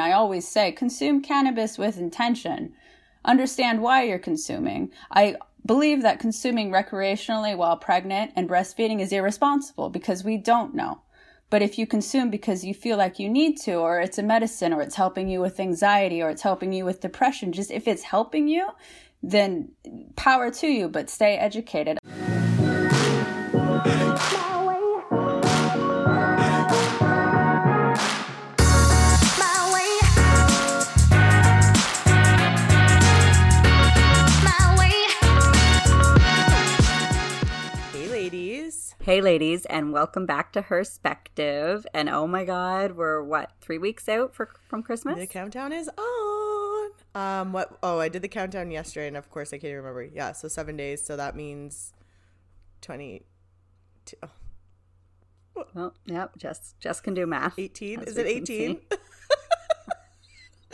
I always say consume cannabis with intention. Understand why you're consuming. I believe that consuming recreationally while pregnant and breastfeeding is irresponsible because we don't know. But if you consume because you feel like you need to, or it's a medicine, or it's helping you with anxiety, or it's helping you with depression, just if it's helping you, then power to you, but stay educated. Hey, ladies, and welcome back to Herspective. And oh my God, we're what three weeks out for from Christmas? The countdown is on. Um, what? Oh, I did the countdown yesterday, and of course I can't remember. Yeah, so seven days. So that means twenty. Oh. Well, yep. Jess, Jess can do math. Eighteen. Is it eighteen?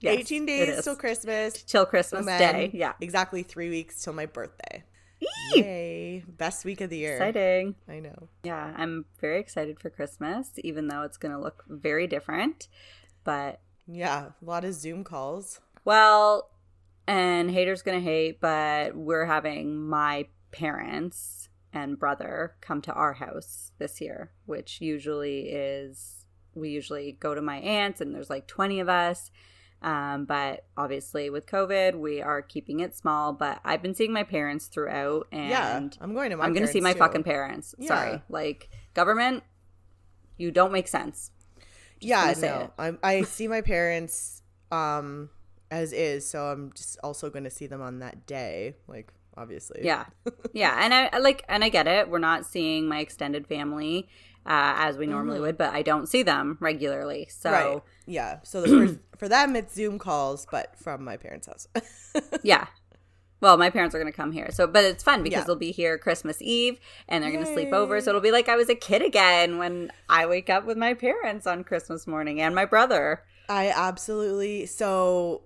yes, 18 days till Christmas. Till Christmas Day. Yeah. Exactly three weeks till my birthday. Yay! Best week of the year. Exciting. I know. Yeah, I'm very excited for Christmas, even though it's going to look very different. But yeah, a lot of Zoom calls. Well, and haters going to hate, but we're having my parents and brother come to our house this year, which usually is we usually go to my aunt's and there's like 20 of us um, but obviously, with COVID, we are keeping it small. But I've been seeing my parents throughout, and yeah, I'm going to. My I'm going to see my too. fucking parents. Yeah. Sorry, like government, you don't make sense. Just yeah, no, I, I see my parents um as is, so I'm just also going to see them on that day, like obviously. Yeah, yeah, and I like, and I get it. We're not seeing my extended family uh, as we normally mm-hmm. would, but I don't see them regularly. So right. yeah, so the first, for them it's Zoom calls, but from my parents' house. yeah. Well, my parents are going to come here. So, but it's fun because yeah. they'll be here Christmas Eve and they're going to sleep over. So it'll be like I was a kid again when I wake up with my parents on Christmas morning and my brother. I absolutely so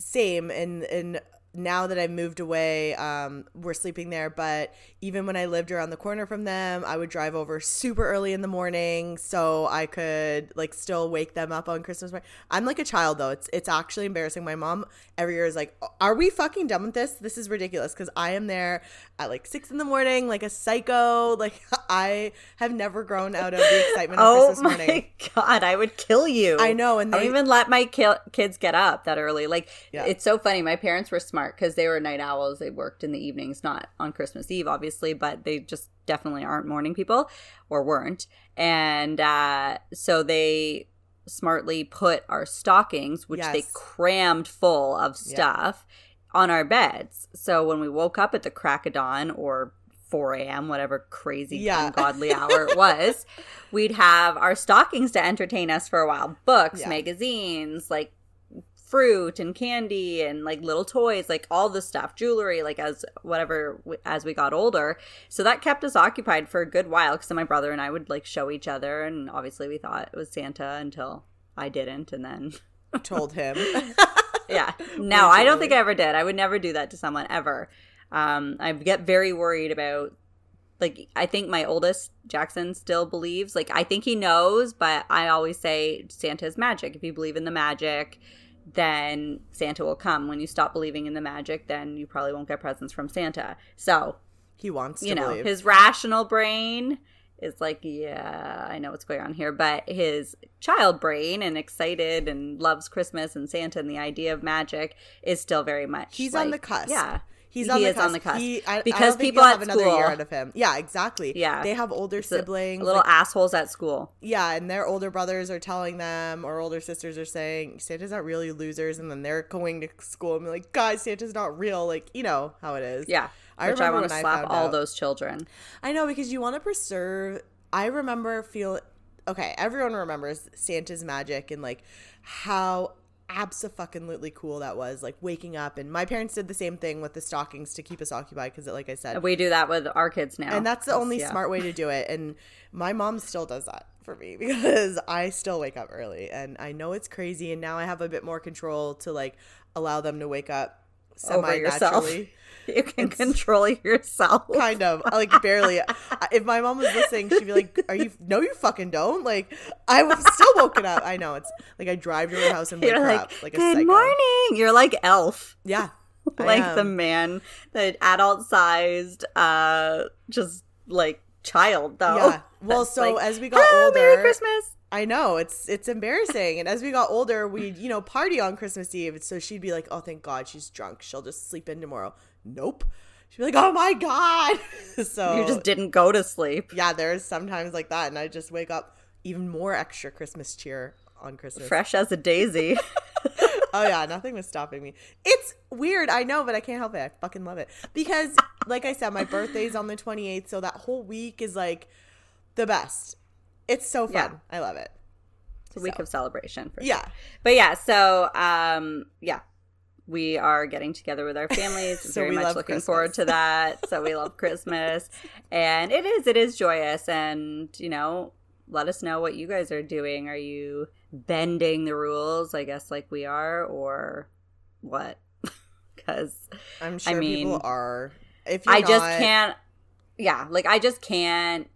same and and now that I've moved away, um, we're sleeping there. But even when I lived around the corner from them, I would drive over super early in the morning so I could like still wake them up on Christmas morning. I'm like a child though. It's it's actually embarrassing. My mom every year is like, "Are we fucking done with this? This is ridiculous." Because I am there at like six in the morning, like a psycho. Like I have never grown out of the excitement of oh Christmas morning. God, I would kill you. I know, and they, I don't even let my ki- kids get up that early. Like yeah. it's so funny. My parents were smart smart because they were night owls. They worked in the evenings, not on Christmas Eve, obviously, but they just definitely aren't morning people or weren't. And uh, so they smartly put our stockings, which yes. they crammed full of stuff, yeah. on our beds. So when we woke up at the crack of dawn or 4 a.m., whatever crazy, yeah. ungodly hour it was, we'd have our stockings to entertain us for a while. Books, yeah. magazines, like fruit and candy and like little toys like all the stuff jewelry like as whatever as we got older. So that kept us occupied for a good while because my brother and i would like show each other and obviously we thought it was santa until i didn't and then told him. Yeah. No i don't think i ever did. I would never do that to someone ever. Um, i get very worried about like i think my oldest jackson still believes like i think he knows but i always say santa is magic. If you believe in the magic then Santa will come. When you stop believing in the magic, then you probably won't get presents from Santa. So he wants you know believe. his rational brain is like, yeah, I know what's going on here, but his child brain and excited and loves Christmas and Santa and the idea of magic is still very much. He's like, on the cusp. Yeah. He's on he the is cusp. on the cusp he, I, because I people at have school, another year out of him. Yeah, exactly. Yeah, they have older siblings, little like, assholes at school. Yeah, and their older brothers are telling them, or older sisters are saying, "Santa's not really losers," and then they're going to school and be like, "Guys, Santa's not real." Like you know how it is. Yeah, I Which remember I want to slap all out. those children. I know because you want to preserve. I remember feel okay. Everyone remembers Santa's magic and like how absolutely cool that was like waking up. And my parents did the same thing with the stockings to keep us occupied because like i said we do that with our kids now. And that's the only yeah. smart way to do it. And my mom still does that for me because i still wake up early. And i know it's crazy. And now i have a bit more control to like allow them to wake up yourself. You can it's control yourself. Kind of. Like barely. if my mom was listening, she'd be like, Are you no you fucking don't? Like I was still woken up. I know. It's like I drive to her house and wake You're her like, up like Good morning. You're like elf. Yeah. like the man, the adult sized, uh just like child though. Yeah. Well, so like, as we got older Merry Christmas. I know it's it's embarrassing. And as we got older, we'd you know party on Christmas Eve. So she'd be like, "Oh, thank God, she's drunk. She'll just sleep in tomorrow." Nope. She'd be like, "Oh my God!" so you just didn't go to sleep. Yeah, there's sometimes like that, and I just wake up even more extra Christmas cheer on Christmas, fresh as a daisy. oh yeah, nothing was stopping me. It's weird, I know, but I can't help it. I fucking love it because, like I said, my birthday's on the 28th, so that whole week is like the best. It's so fun. Yeah. I love it. It's a week so. of celebration for yeah. Sure. But yeah, so um yeah. We are getting together with our families. so very much looking Christmas. forward to that. So we love Christmas. And it is, it is joyous. And, you know, let us know what you guys are doing. Are you bending the rules, I guess, like we are, or what? Because I'm sure I mean, people are. If I not... just can't, yeah, like I just can't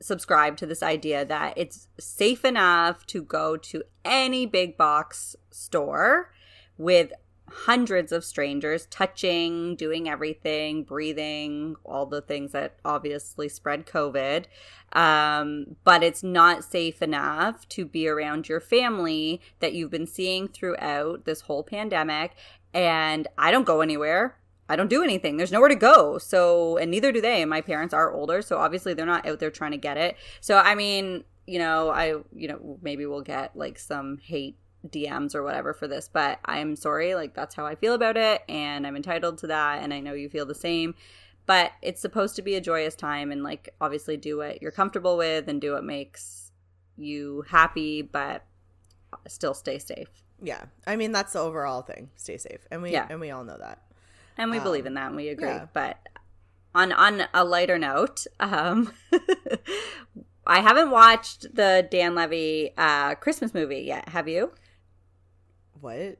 subscribe to this idea that it's safe enough to go to any big box store with hundreds of strangers touching, doing everything, breathing, all the things that obviously spread COVID. Um, but it's not safe enough to be around your family that you've been seeing throughout this whole pandemic. And I don't go anywhere. I don't do anything. There's nowhere to go. So, and neither do they. And my parents are older. So obviously they're not out there trying to get it. So, I mean, you know, I, you know, maybe we'll get like some hate DMs or whatever for this, but I'm sorry. Like, that's how I feel about it. And I'm entitled to that. And I know you feel the same. But it's supposed to be a joyous time and, like, obviously do what you're comfortable with and do what makes you happy, but still stay safe. Yeah. I mean, that's the overall thing. Stay safe. And we, yeah. and we all know that and we um, believe in that and we agree yeah. but on on a lighter note um i haven't watched the dan levy uh christmas movie yet have you what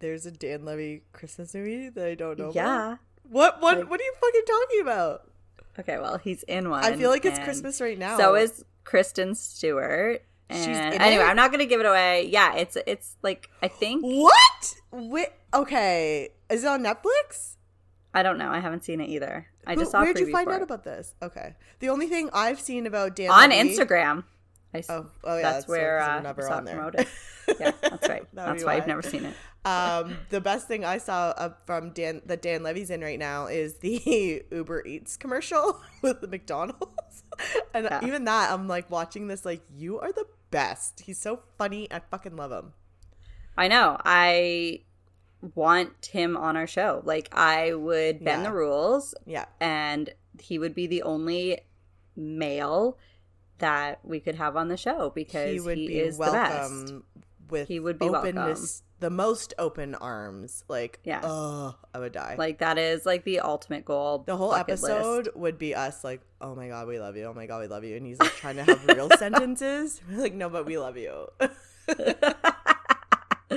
there's a dan levy christmas movie that i don't know yeah about? what what like, what are you fucking talking about okay well he's in one i feel like it's christmas right now so is kristen stewart and anyway, it? I'm not gonna give it away. Yeah, it's it's like I think what? Wait, okay, is it on Netflix? I don't know. I haven't seen it either. I just saw. Where'd you find out about this? Okay, the only thing I've seen about Dan on Levy, Instagram. I, oh, oh yeah, that's, that's where uh, never saw on there. promoted. yeah, that's right. that's why I've never seen it. Um, the best thing I saw uh, from Dan that Dan Levy's in right now is the Uber Eats commercial with the McDonald's, and yeah. even that I'm like watching this like you are the best. He's so funny. I fucking love him. I know. I want him on our show. Like I would bend yeah. the rules. Yeah. And he would be the only male that we could have on the show because he, would he be is welcome the best. With he would be openness, welcome. the most open arms. Like, yeah, oh, I would die. Like that is like the ultimate goal. The whole episode list. would be us like, oh my god, we love you. Oh my god, we love you. And he's like trying to have real sentences. We're like, no, but we love you.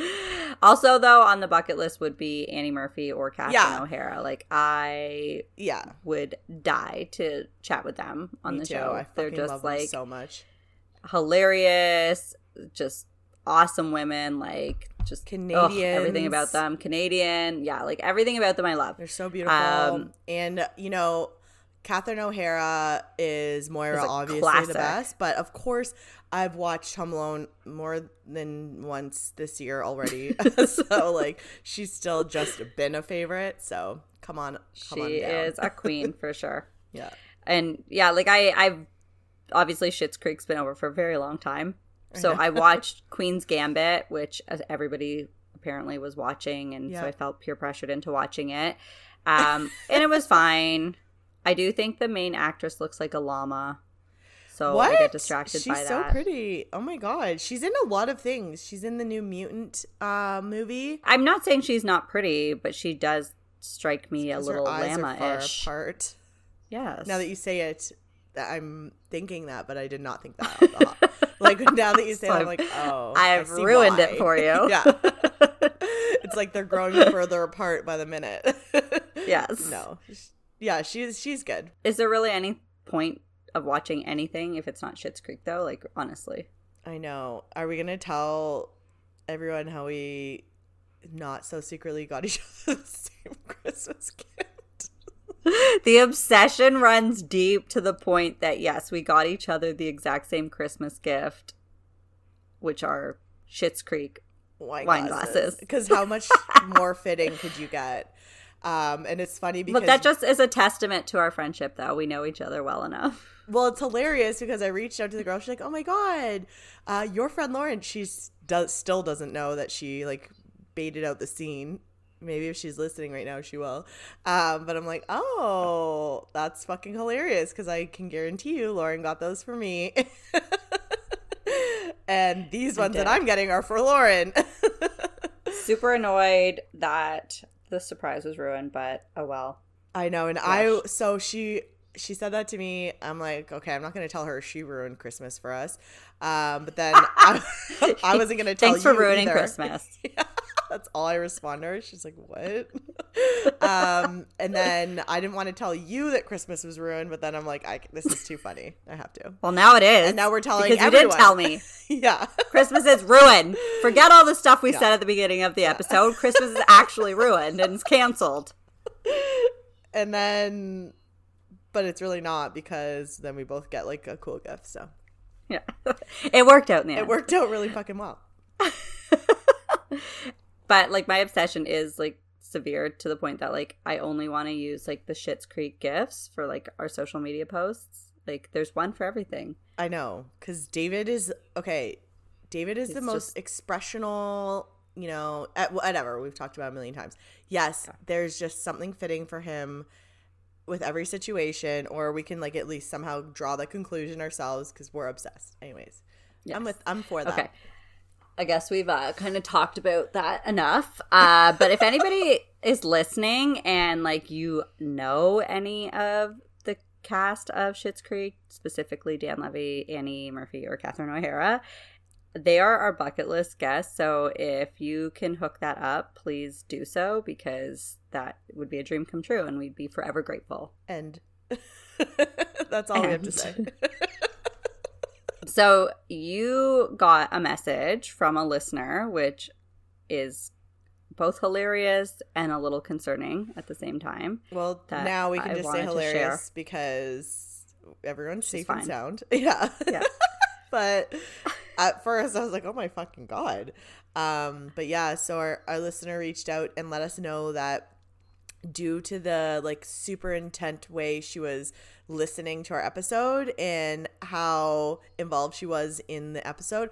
also, though, on the bucket list would be Annie Murphy or Catherine yeah. O'Hara. Like, I yeah would die to chat with them on Me the too. show. I They're just like so much hilarious, just awesome women. Like, just Canadian, everything about them. Canadian, yeah, like everything about them I love. They're so beautiful. Um, and you know, Catherine O'Hara is Moira, obviously classic. the best. But of course, I've watched Home Alone more than once this year already. so like, she's still just been a favorite. So come on, come she on is a queen for sure. yeah, and yeah, like I, I've obviously Schitt's Creek's been over for a very long time. So I, watched Queen's Gambit, which everybody apparently was watching, and yeah. so I felt peer pressured into watching it. Um, and it was fine. I do think the main actress looks like a llama. So what? I get distracted She's by that. so pretty. Oh my god. She's in a lot of things. She's in the new mutant uh movie. I'm not saying she's not pretty, but she does strike me a little llama-ish. apart. Yes. Now that you say it, I'm thinking that, but I did not think that. like now that you say, so it, I'm like, oh, I've ruined why. it for you. yeah, it's it's like they're growing further apart by the minute. yes. No. Yeah, she's she's good. Is there really any point of watching anything if it's not Schitt's Creek though? Like honestly. I know. Are we gonna tell everyone how we not so secretly got each other the same Christmas gift? the obsession runs deep to the point that yes, we got each other the exact same Christmas gift, which are Schitt's Creek wine, wine glasses. Because how much more fitting could you get? Um, and it's funny because but that just is a testament to our friendship, though. We know each other well enough. Well, it's hilarious because I reached out to the girl. She's like, "Oh my god, uh, your friend Lauren." She does still doesn't know that she like baited out the scene. Maybe if she's listening right now, she will. Um, but I'm like, oh, that's fucking hilarious because I can guarantee you, Lauren got those for me. and these ones that I'm getting are for Lauren. Super annoyed that the surprise was ruined, but oh well. I know, and Gosh. I so she she said that to me. I'm like, okay, I'm not going to tell her she ruined Christmas for us. Um, but then I, I wasn't going to tell Thanks for ruining either. Christmas. yeah. That's all I respond to her. She's like, "What?" um, and then I didn't want to tell you that Christmas was ruined, but then I'm like, I, "This is too funny. I have to." Well, now it is. And now we're telling because everyone. you didn't tell me. yeah, Christmas is ruined. Forget all the stuff we yeah. said at the beginning of the episode. Christmas is actually ruined and it's canceled. And then, but it's really not because then we both get like a cool gift. So yeah, it worked out. It worked out really fucking well. But like my obsession is like severe to the point that like I only want to use like the Schitt's Creek gifts for like our social media posts. Like there's one for everything. I know cuz David is okay. David is the most just... expressional, you know, at, whatever we've talked about a million times. Yes, yeah. there's just something fitting for him with every situation or we can like at least somehow draw the conclusion ourselves cuz we're obsessed. Anyways. Yes. I'm with I'm for that. Okay. I guess we've uh, kind of talked about that enough. Uh, but if anybody is listening and like you know any of the cast of Schitt's Creek, specifically Dan Levy, Annie Murphy, or Catherine O'Hara, they are our bucket list guests. So if you can hook that up, please do so because that would be a dream come true, and we'd be forever grateful. And that's all and. we have to say. So you got a message from a listener, which is both hilarious and a little concerning at the same time. Well, now we can I just say hilarious because everyone's safe and sound. Yeah. Yeah. but at first I was like, oh my fucking God. Um, but yeah, so our, our listener reached out and let us know that due to the like super intent way she was listening to our episode and how involved she was in the episode.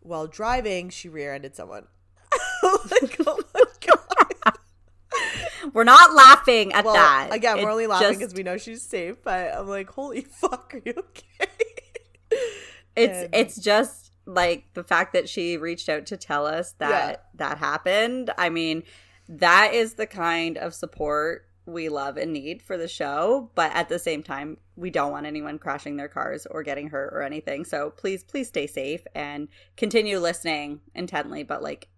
While driving, she rear-ended someone. like, oh my god. We're not laughing at well, that. Again, we're only laughing because just... we know she's safe. But I'm like, holy fuck, are you okay? it's and... it's just like the fact that she reached out to tell us that yeah. that happened. I mean, that is the kind of support we love and need for the show, but at the same time, we don't want anyone crashing their cars or getting hurt or anything. So please, please stay safe and continue listening intently, but like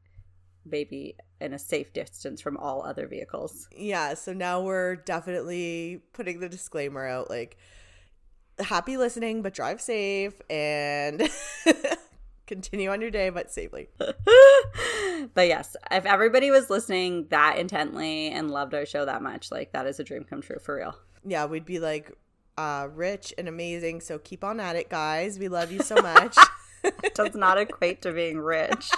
maybe in a safe distance from all other vehicles. Yeah. So now we're definitely putting the disclaimer out like, happy listening, but drive safe and continue on your day, but safely. but yes, if everybody was listening that intently and loved our show that much, like that is a dream come true for real. Yeah, we'd be like uh, rich and amazing. So keep on at it, guys. We love you so much. does not equate to being rich.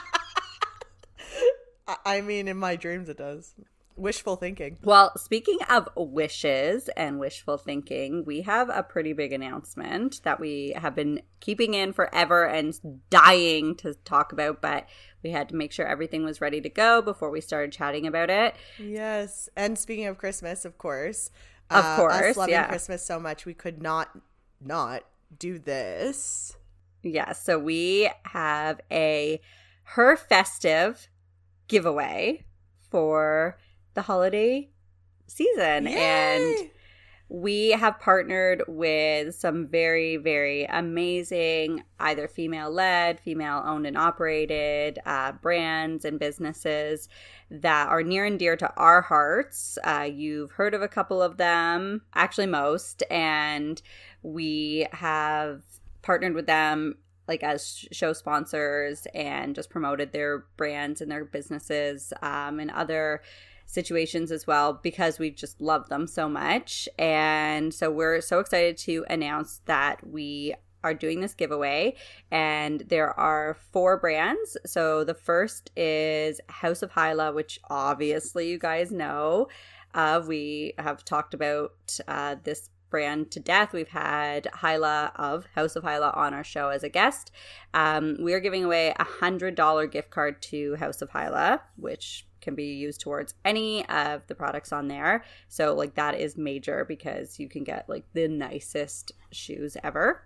I mean, in my dreams, it does. Wishful thinking. Well, speaking of wishes and wishful thinking, we have a pretty big announcement that we have been keeping in forever and dying to talk about, but we had to make sure everything was ready to go before we started chatting about it. Yes. And speaking of Christmas, of course. Of uh, course. Us loving yeah. Christmas so much, we could not not do this. Yeah. So we have a her festive giveaway for the holiday season. Yay! And we have partnered with some very, very amazing, either female led, female owned and operated uh, brands and businesses that are near and dear to our hearts. Uh, you've heard of a couple of them, actually, most. And we have partnered with them like as show sponsors and just promoted their brands and their businesses um, and other situations as well because we just love them so much. And so we're so excited to announce that we are doing this giveaway and there are four brands. So the first is House of Hyla, which obviously you guys know. Uh, we have talked about uh, this brand to death. We've had Hyla of House of Hyla on our show as a guest. Um, we are giving away a hundred dollar gift card to House of Hyla, which can be used towards any of the products on there. So like that is major because you can get like the nicest shoes ever.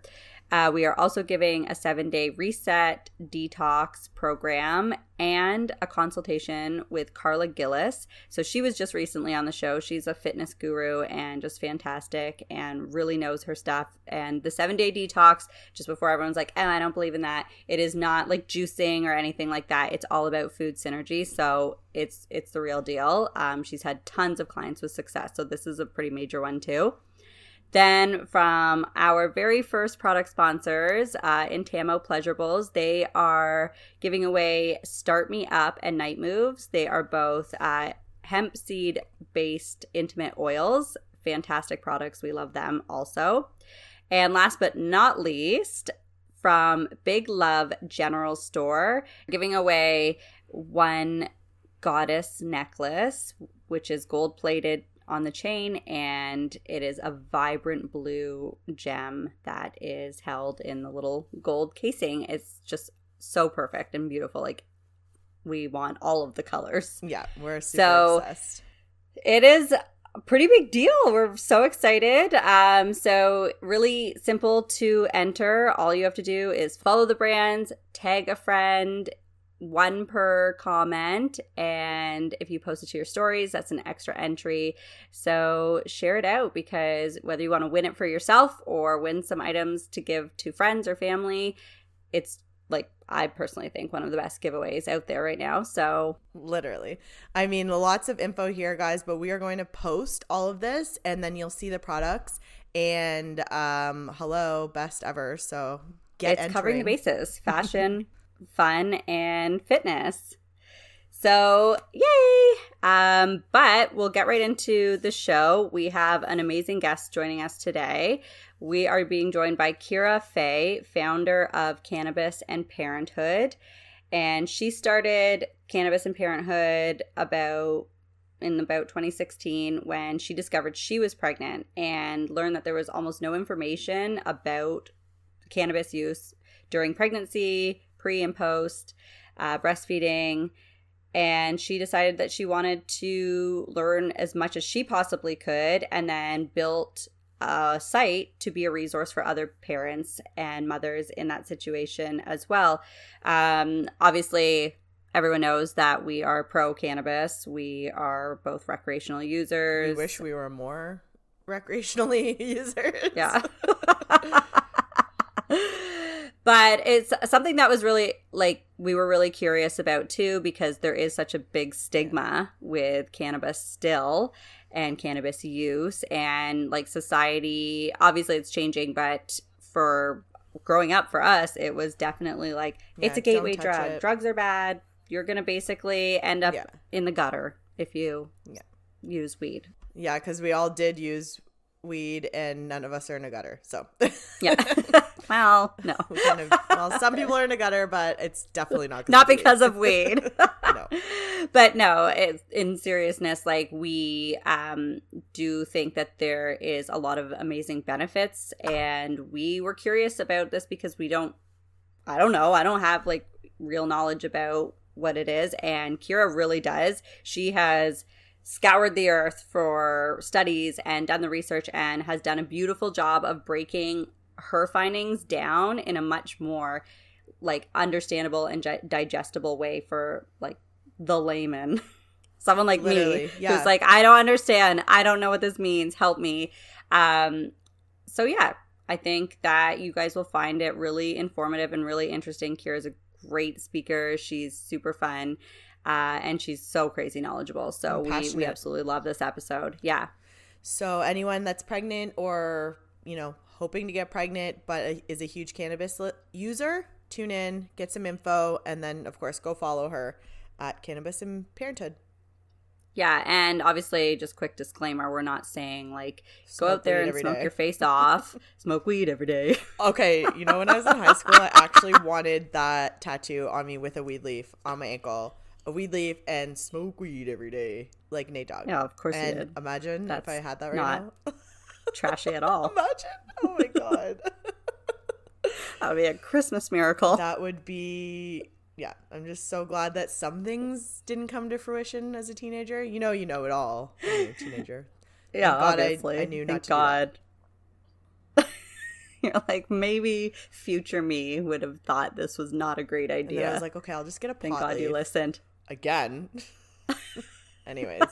Uh, we are also giving a seven day reset detox program and a consultation with Carla Gillis. So she was just recently on the show. She's a fitness guru and just fantastic and really knows her stuff. And the seven day detox, just before everyone's like, oh, I don't believe in that. It is not like juicing or anything like that. It's all about food synergy. So it's it's the real deal. Um, she's had tons of clients with success. So this is a pretty major one too. Then from our very first product sponsors, uh, Intamo Pleasurables, they are giving away Start Me Up and Night Moves. They are both uh, hemp seed based intimate oils. Fantastic products. We love them also. And last but not least, from Big Love General Store, giving away one goddess necklace, which is gold plated on the chain, and it is a vibrant blue gem that is held in the little gold casing. It's just so perfect and beautiful. Like we want all of the colors. Yeah, we're super so obsessed. It is a pretty big deal. We're so excited. Um, so really simple to enter. All you have to do is follow the brands, tag a friend, one per comment and if you post it to your stories that's an extra entry so share it out because whether you want to win it for yourself or win some items to give to friends or family it's like I personally think one of the best giveaways out there right now. So, literally. I mean, lots of info here, guys, but we are going to post all of this and then you'll see the products and um hello, best ever. So, get It's entering. covering the bases. Fashion, fun and fitness. So, yay! Um, but we'll get right into the show. We have an amazing guest joining us today. We are being joined by Kira Fay, founder of Cannabis and Parenthood. And she started Cannabis and Parenthood about in about 2016 when she discovered she was pregnant and learned that there was almost no information about cannabis use during pregnancy, pre and post uh, breastfeeding. And she decided that she wanted to learn as much as she possibly could and then built a site to be a resource for other parents and mothers in that situation as well. Um, obviously, everyone knows that we are pro cannabis. We are both recreational users. We wish we were more recreationally users. Yeah. but it's something that was really like we were really curious about too because there is such a big stigma with cannabis still and cannabis use and like society obviously it's changing but for growing up for us it was definitely like yeah, it's a gateway drug it. drugs are bad you're gonna basically end up yeah. in the gutter if you yeah. use weed yeah because we all did use weed and none of us are in a gutter. So yeah. well, no. We kind of, well, some people are in a gutter, but it's definitely not not because of weed. no. But no, it, in seriousness, like we um, do think that there is a lot of amazing benefits, and we were curious about this because we don't. I don't know. I don't have like real knowledge about what it is, and Kira really does. She has scoured the earth for studies and done the research and has done a beautiful job of breaking her findings down in a much more like understandable and digestible way for like the layman someone like Literally, me yeah. who's like i don't understand i don't know what this means help me Um, so yeah, I think that you guys will find it really informative and really interesting. Kira's a great speaker. She's super fun. Uh, and she's so crazy knowledgeable. So we, we absolutely love this episode. Yeah. So anyone that's pregnant or, you know, hoping to get pregnant but is a huge cannabis li- user, tune in, get some info, and then, of course, go follow her at Cannabis and Parenthood. Yeah, and obviously, just quick disclaimer: we're not saying like smoke go out there and smoke day. your face off, smoke weed every day. Okay, you know when I was in high school, I actually wanted that tattoo on me with a weed leaf on my ankle, a weed leaf, and smoke weed every day, like Nate Dogg. Yeah, of course. And imagine That's if I had that right now. trashy at all. Imagine! Oh my god. that would be a Christmas miracle. That would be yeah, I'm just so glad that some things didn't come to fruition as a teenager. You know, you know it all. a teenager. yeah, God, obviously. I, I, knew Thank not God. You're like maybe future me would have thought this was not a great idea. I was like, okay, I'll just get a. Thank God leaf. you listened again. Anyways.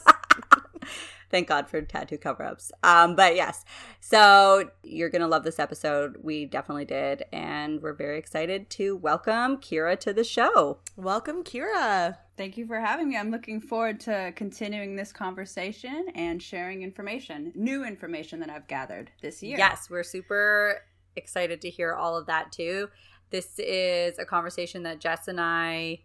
Thank God for tattoo cover ups. Um, but yes, so you're going to love this episode. We definitely did. And we're very excited to welcome Kira to the show. Welcome, Kira. Thank you for having me. I'm looking forward to continuing this conversation and sharing information, new information that I've gathered this year. Yes, we're super excited to hear all of that too. This is a conversation that Jess and I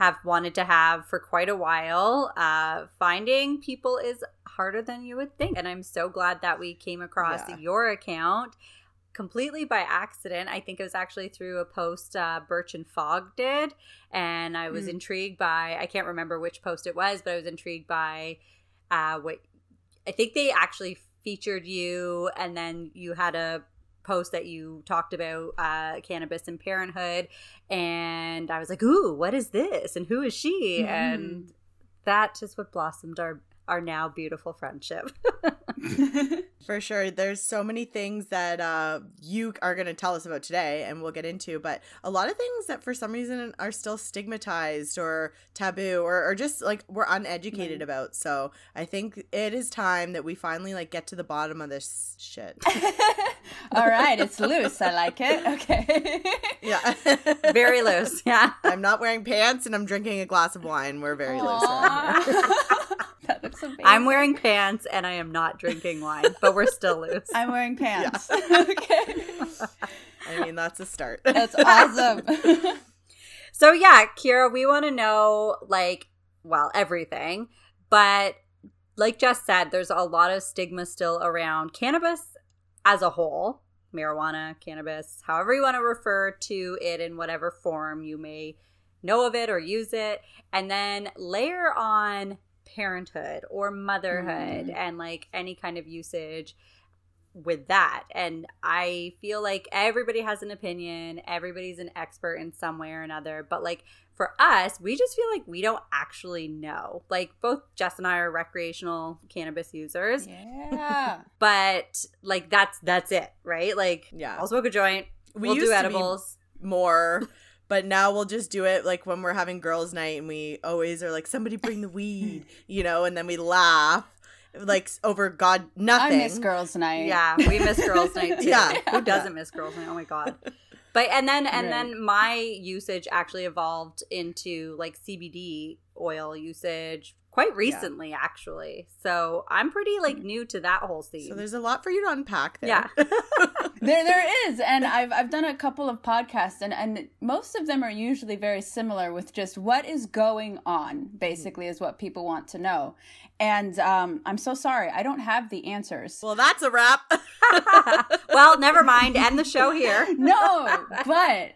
have wanted to have for quite a while. Uh, finding people is harder than you would think. And I'm so glad that we came across yeah. your account completely by accident. I think it was actually through a post uh, Birch and Fogg did. And I was mm. intrigued by, I can't remember which post it was, but I was intrigued by uh, what I think they actually featured you and then you had a post that you talked about uh, cannabis and parenthood, and I was like, "Ooh, what is this? And who is she?" Mm. And that is what blossomed our our now beautiful friendship. For sure. There's so many things that uh, you are going to tell us about today, and we'll get into, but a lot of things that for some reason are still stigmatized or taboo or, or just like we're uneducated right. about. So I think it is time that we finally like get to the bottom of this shit. All right. It's loose. I like it. Okay. yeah. very loose. Yeah. I'm not wearing pants and I'm drinking a glass of wine. We're very Aww. loose. That amazing. I'm wearing pants and I am not drinking wine, but we're still loose. I'm wearing pants. Yeah. okay. I mean, that's a start. That's awesome. so, yeah, Kira, we want to know, like, well, everything, but like Jess said, there's a lot of stigma still around cannabis as a whole marijuana, cannabis, however you want to refer to it in whatever form you may know of it or use it. And then layer on parenthood or motherhood mm. and like any kind of usage with that. And I feel like everybody has an opinion, everybody's an expert in some way or another. But like for us, we just feel like we don't actually know. Like both Jess and I are recreational cannabis users. Yeah. but like that's that's it, right? Like yeah. I'll smoke a joint. We we'll do edibles. more but now we'll just do it like when we're having girls' night and we always are like, somebody bring the weed, you know, and then we laugh like over God nothing. I miss girls' night. Yeah, we miss girls' night too. yeah, who doesn't miss girls' night? Oh my god. But and then and right. then my usage actually evolved into like CBD oil usage quite recently yeah. actually. So i'm pretty like hmm. new to that whole scene. so there's a lot for you to unpack there. Yeah. There there is and i've i've done a couple of podcasts and and most of them are usually very similar with just what is going on basically is what people want to know. And um, i'm so sorry i don't have the answers. Well that's a wrap. Well never mind end the show here. No but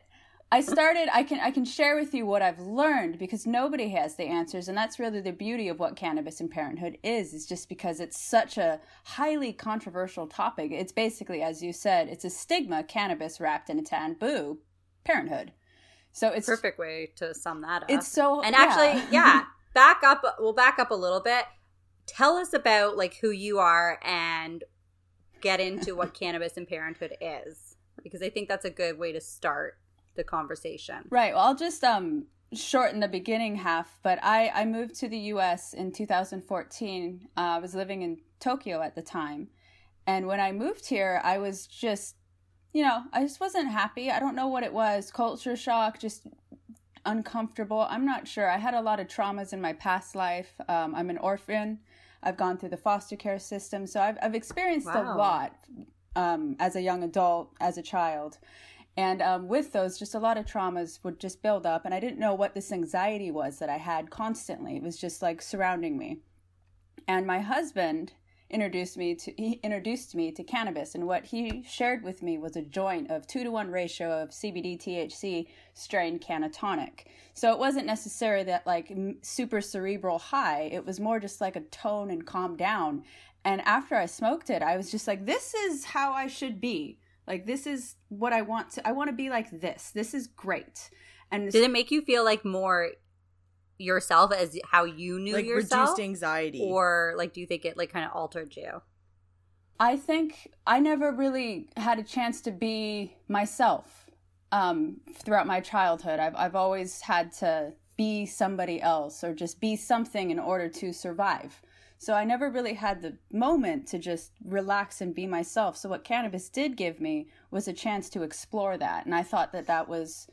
I started I can I can share with you what I've learned because nobody has the answers and that's really the beauty of what cannabis and parenthood is is just because it's such a highly controversial topic. It's basically as you said, it's a stigma cannabis wrapped in a taboo parenthood. So it's perfect way to sum that up. It's so And actually, yeah, yeah back up we'll back up a little bit. Tell us about like who you are and get into what cannabis and parenthood is because I think that's a good way to start the conversation. Right. Well, I'll just um shorten the beginning half, but I I moved to the U.S. in 2014. Uh, I was living in Tokyo at the time, And when I moved here, I was just, you know, I just wasn't happy. I don't know what it was culture shock, just uncomfortable. I'm not sure. I had a lot of traumas in my past life. Um, I'm an orphan. I've gone through the foster care system. So I've, I've experienced wow. a lot um, as a young adult, as a child. And um, with those, just a lot of traumas would just build up. And I didn't know what this anxiety was that I had constantly. It was just like surrounding me. And my husband introduced me to he introduced me to cannabis and what he shared with me was a joint of 2 to 1 ratio of CBD THC strain Cannatonic. So it wasn't necessarily that like super cerebral high, it was more just like a tone and calm down. And after I smoked it, I was just like this is how I should be. Like this is what I want to I want to be like this. This is great. And did it make you feel like more yourself as how you knew like yourself? reduced anxiety. Or like do you think it like kind of altered you? I think i never really had a chance to be myself um, throughout my childhood. I've, I've always had to be somebody else or just be something in order to survive so i never really had the moment to just relax and be myself so what cannabis did give me was a chance to explore that and i thought that that was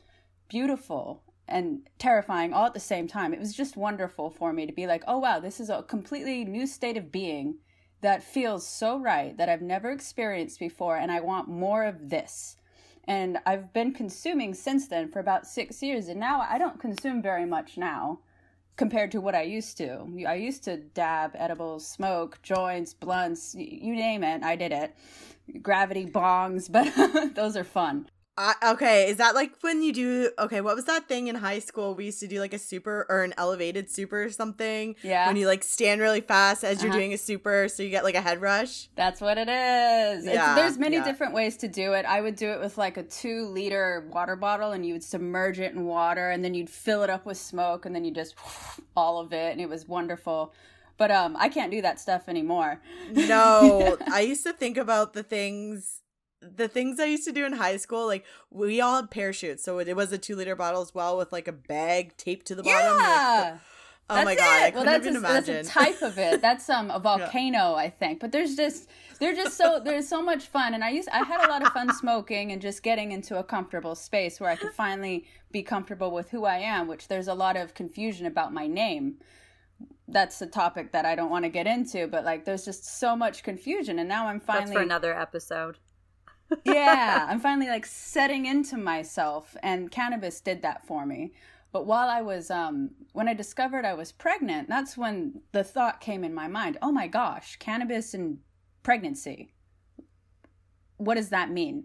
beautiful and terrifying all at the same time. It was just wonderful for me to be like, oh wow, this is a completely new state of being that feels so right that I've never experienced before, and I want more of this. And I've been consuming since then for about six years, and now I don't consume very much now compared to what I used to. I used to dab edibles, smoke, joints, blunts, you name it, I did it. Gravity bongs, but those are fun. I, okay, is that like when you do? Okay, what was that thing in high school? We used to do like a super or an elevated super or something. Yeah. When you like stand really fast as uh-huh. you're doing a super, so you get like a head rush. That's what it is. Yeah, there's many yeah. different ways to do it. I would do it with like a two liter water bottle, and you would submerge it in water, and then you'd fill it up with smoke, and then you just all of it, and it was wonderful but um i can't do that stuff anymore no i used to think about the things the things I used to do in high school, like we all had parachutes, so it, was a two liter bottle as well with like a bag taped to the bottom. Yeah. Like, oh that's my god! It. I well, that's a, imagine. that's a type of it. That's um a volcano, yeah. I think. But there's just they're just so there's so much fun, and I used I had a lot of fun smoking and just getting into a comfortable space where I could finally be comfortable with who I am. Which there's a lot of confusion about my name. That's a topic that I don't want to get into, but like there's just so much confusion, and now I'm finally that's for another episode yeah, I'm finally like setting into myself, and cannabis did that for me. But while I was, um, when I discovered I was pregnant, that's when the thought came in my mind oh my gosh, cannabis and pregnancy. What does that mean?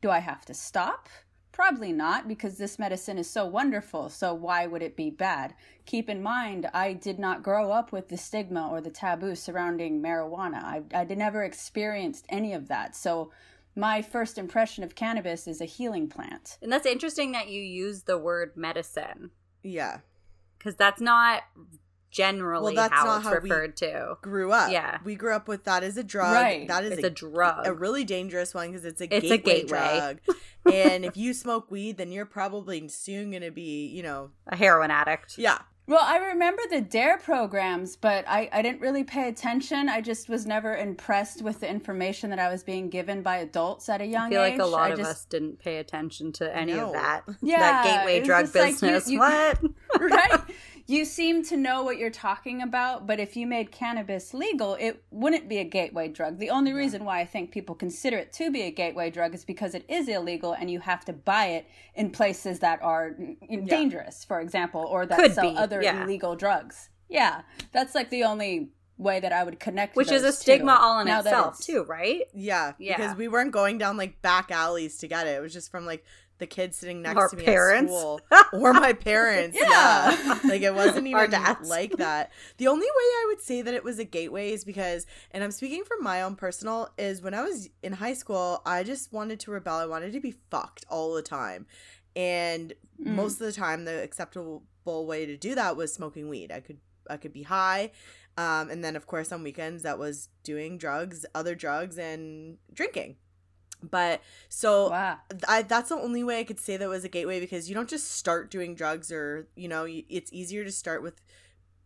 Do I have to stop? Probably not, because this medicine is so wonderful, so why would it be bad? Keep in mind, I did not grow up with the stigma or the taboo surrounding marijuana. I, I never experienced any of that. So my first impression of cannabis is a healing plant. And that's interesting that you use the word medicine. Yeah. Because that's not generally well, that's how not it's how referred to. Grew up. Yeah. We grew up with that as a drug. Right. That is it's a, a drug. A really dangerous one because it's a it's gateway, a gateway. drug. and if you smoke weed, then you're probably soon going to be, you know, a heroin addict. Yeah. Well, I remember the DARE programs, but I, I didn't really pay attention. I just was never impressed with the information that I was being given by adults at a young age. I feel age. like a lot I of just, us didn't pay attention to any no. of that. Yeah. That gateway drug business. Like you, you, what? right? You seem to know what you're talking about, but if you made cannabis legal, it wouldn't be a gateway drug. The only yeah. reason why I think people consider it to be a gateway drug is because it is illegal and you have to buy it in places that are yeah. dangerous, for example, or that Could sell be. other yeah. illegal drugs. Yeah, that's like the only way that I would connect. Which is a stigma two. all in now itself, too, right? Yeah, yeah. Because we weren't going down like back alleys to get it. It was just from like the kid sitting next Our to me parents. at school or my parents. yeah. yeah. Like it wasn't even like that. The only way I would say that it was a gateway is because and I'm speaking from my own personal is when I was in high school, I just wanted to rebel. I wanted to be fucked all the time. And mm. most of the time the acceptable way to do that was smoking weed. I could I could be high. Um, and then of course on weekends that was doing drugs, other drugs and drinking. But so wow. I, that's the only way I could say that was a gateway because you don't just start doing drugs or, you know, it's easier to start with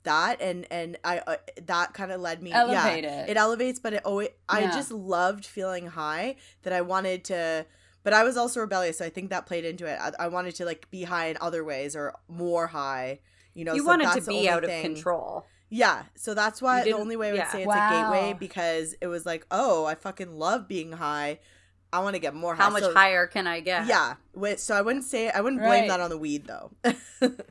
that and and I uh, that kind of led me Elevate yeah it. it elevates but it oh it, I just loved feeling high that I wanted to but I was also rebellious so I think that played into it I, I wanted to like be high in other ways or more high you know you so wanted to be out thing. of control. yeah so that's why the only way I would yeah. say it's Wow. a gateway because it was like oh I fucking love being high I want to get more high. How much So- higher can I get? yeah wait, so I wouldn't say I wouldn't blame Right. that on the weed though.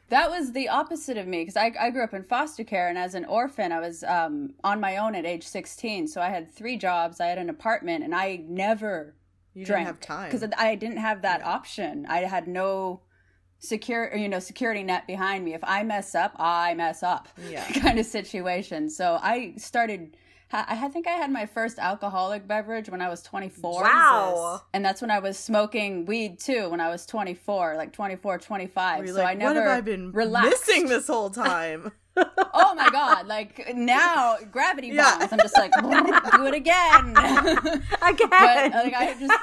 That was the opposite of me because I, I grew up in foster care and as an orphan I was um, on my own at age 16 so I had three jobs I had an apartment and I never you drank didn't have time. because I didn't have that option. I had no secure you know security net behind me. If I mess up I mess up Yeah. kind of situation. So I started I I think I had my first alcoholic beverage when I was 24 Wow. and that's when I was smoking weed too when I was 24 like 24 25 Were you so like, I never what have I been relaxed. missing this whole time? oh my god like now gravity Yeah. bombs i'm just like do it again Again. but like i just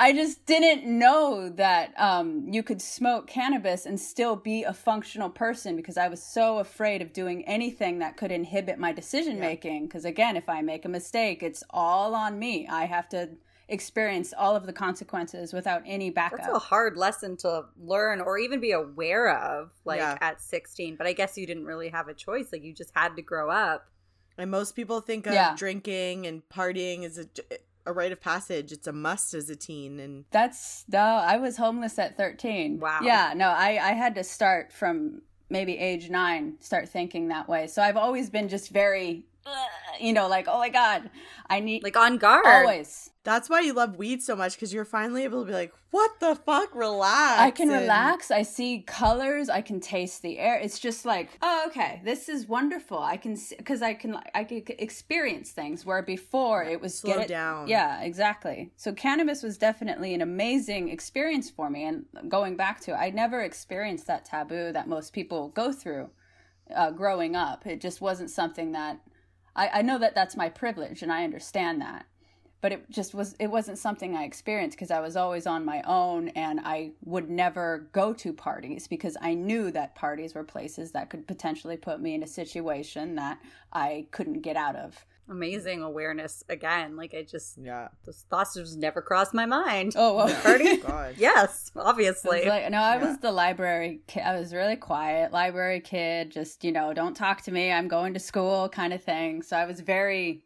i just didn't know that um you could smoke cannabis and still be a functional person because i was so afraid of doing anything that could inhibit my decision making because again if i make a mistake it's all on me i have to experience all of the consequences without any backup That's a hard lesson to learn or even be aware of, like Yeah. at 16. But I guess you didn't really have a choice. Like you just had to grow up. and most people think of Yeah. drinking and partying as a, a rite of passage. It's a must as a teen. And That's no, I was homeless at 13. Wow. Yeah, no, I I had to start from maybe age 9 start thinking that way. So I've always been just very you know, like, oh my god, I need Like on guard. always. that's why you love weed so much because you're finally able to be like, what the fuck? Relax. I can and- relax. I see colors. I can taste the air. It's just like, oh, okay, this is wonderful. I can because I can I can experience things where before it was Slow get it down. Yeah, exactly. So cannabis was definitely an amazing experience for me. And going back to, it, I never experienced that taboo that most people go through uh, growing up. It just wasn't something that I, I know that that's my privilege, and I understand that but it just was it wasn't something i experienced because i was always on my own and i would never go to parties because i knew that parties were places that could potentially put me in a situation that i couldn't get out of Amazing awareness again. Like I just, Yeah. those thoughts just never crossed my mind. oh well Party? Oh, God. Yes, obviously. was like, no, I Yeah. was the library kid. I was really quiet, library kid, just, you know, don't talk to me. I'm going to school kind of thing. So I was very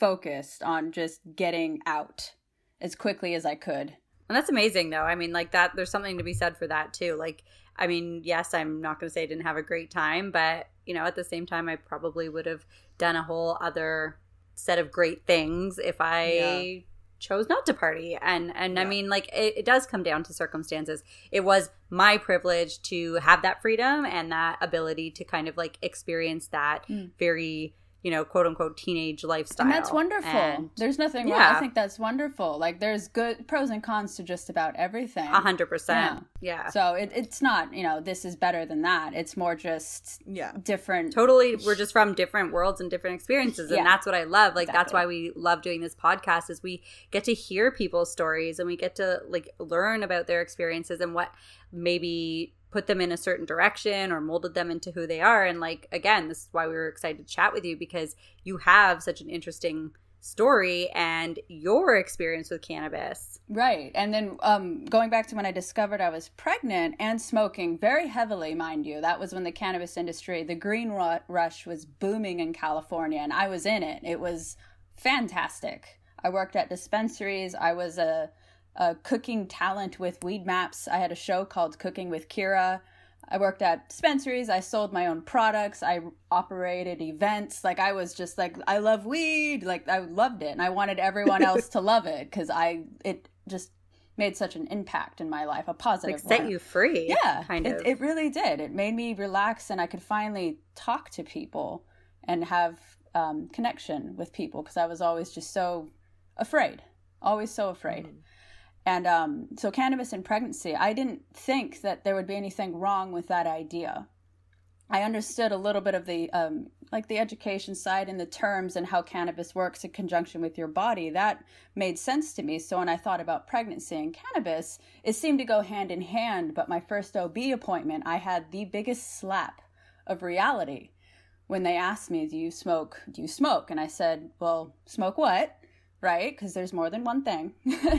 focused on just getting out as quickly as I could. And that's amazing, though. I mean, like that, there's something to be said for that, too. Like, I mean, yes, I'm not going to say I didn't have a great time, but, you know, at the same time, I probably would have done a whole other set of great things if I Yeah. chose not to party. And, and I mean, like, it, it does come down to circumstances. It was my privilege to have that freedom and that ability to kind of like experience that Mm. very, you know, quote unquote teenage lifestyle. And that's wonderful. And there's nothing wrong. Yeah. I think that's wonderful. Like there's good pros and cons to just about everything. a hundred percent. Yeah. So it, it's not, you know, this is better than that. It's more just Yeah. different. totally we're just from different worlds and different experiences and Yeah. that's what i love like that's why we love doing this podcast is we get to hear people's stories and we get to like learn about their experiences and what maybe put them in a certain direction or molded them into who they are and like again this is why we were excited to chat with you because you have such an interesting story and your experience with cannabis Right. And then um, going back to when I discovered I was pregnant and smoking very heavily, mind you, that was when the cannabis industry, the green rush was booming in California, and I was in it. It was fantastic. I worked at dispensaries. I was a, a cooking talent with Weedmaps. I had a show called Cooking with Kira. I worked at dispensaries. I sold my own products. I operated events. Like I was just like, I love weed. Like I loved it, and I wanted everyone else to love it because I it just made such an impact in my life, a positive like set one. you free yeah, kind it, of It really did. It made me relax, and I could finally talk to people and have um, connection with people because I was always just so afraid, always so afraid. And um, so, cannabis and pregnancy, I didn't think that there would be anything wrong with that idea. I understood a little bit of the um, like the education side and the terms and how cannabis works in conjunction with your body. That made sense to me. So when I thought about pregnancy and cannabis, it seemed to go hand in hand. But my first OB appointment, I had the biggest slap of reality when they asked me, "Do you smoke? Do you smoke?" and I said, "Well, smoke what?" Right? Because there's more than one thing.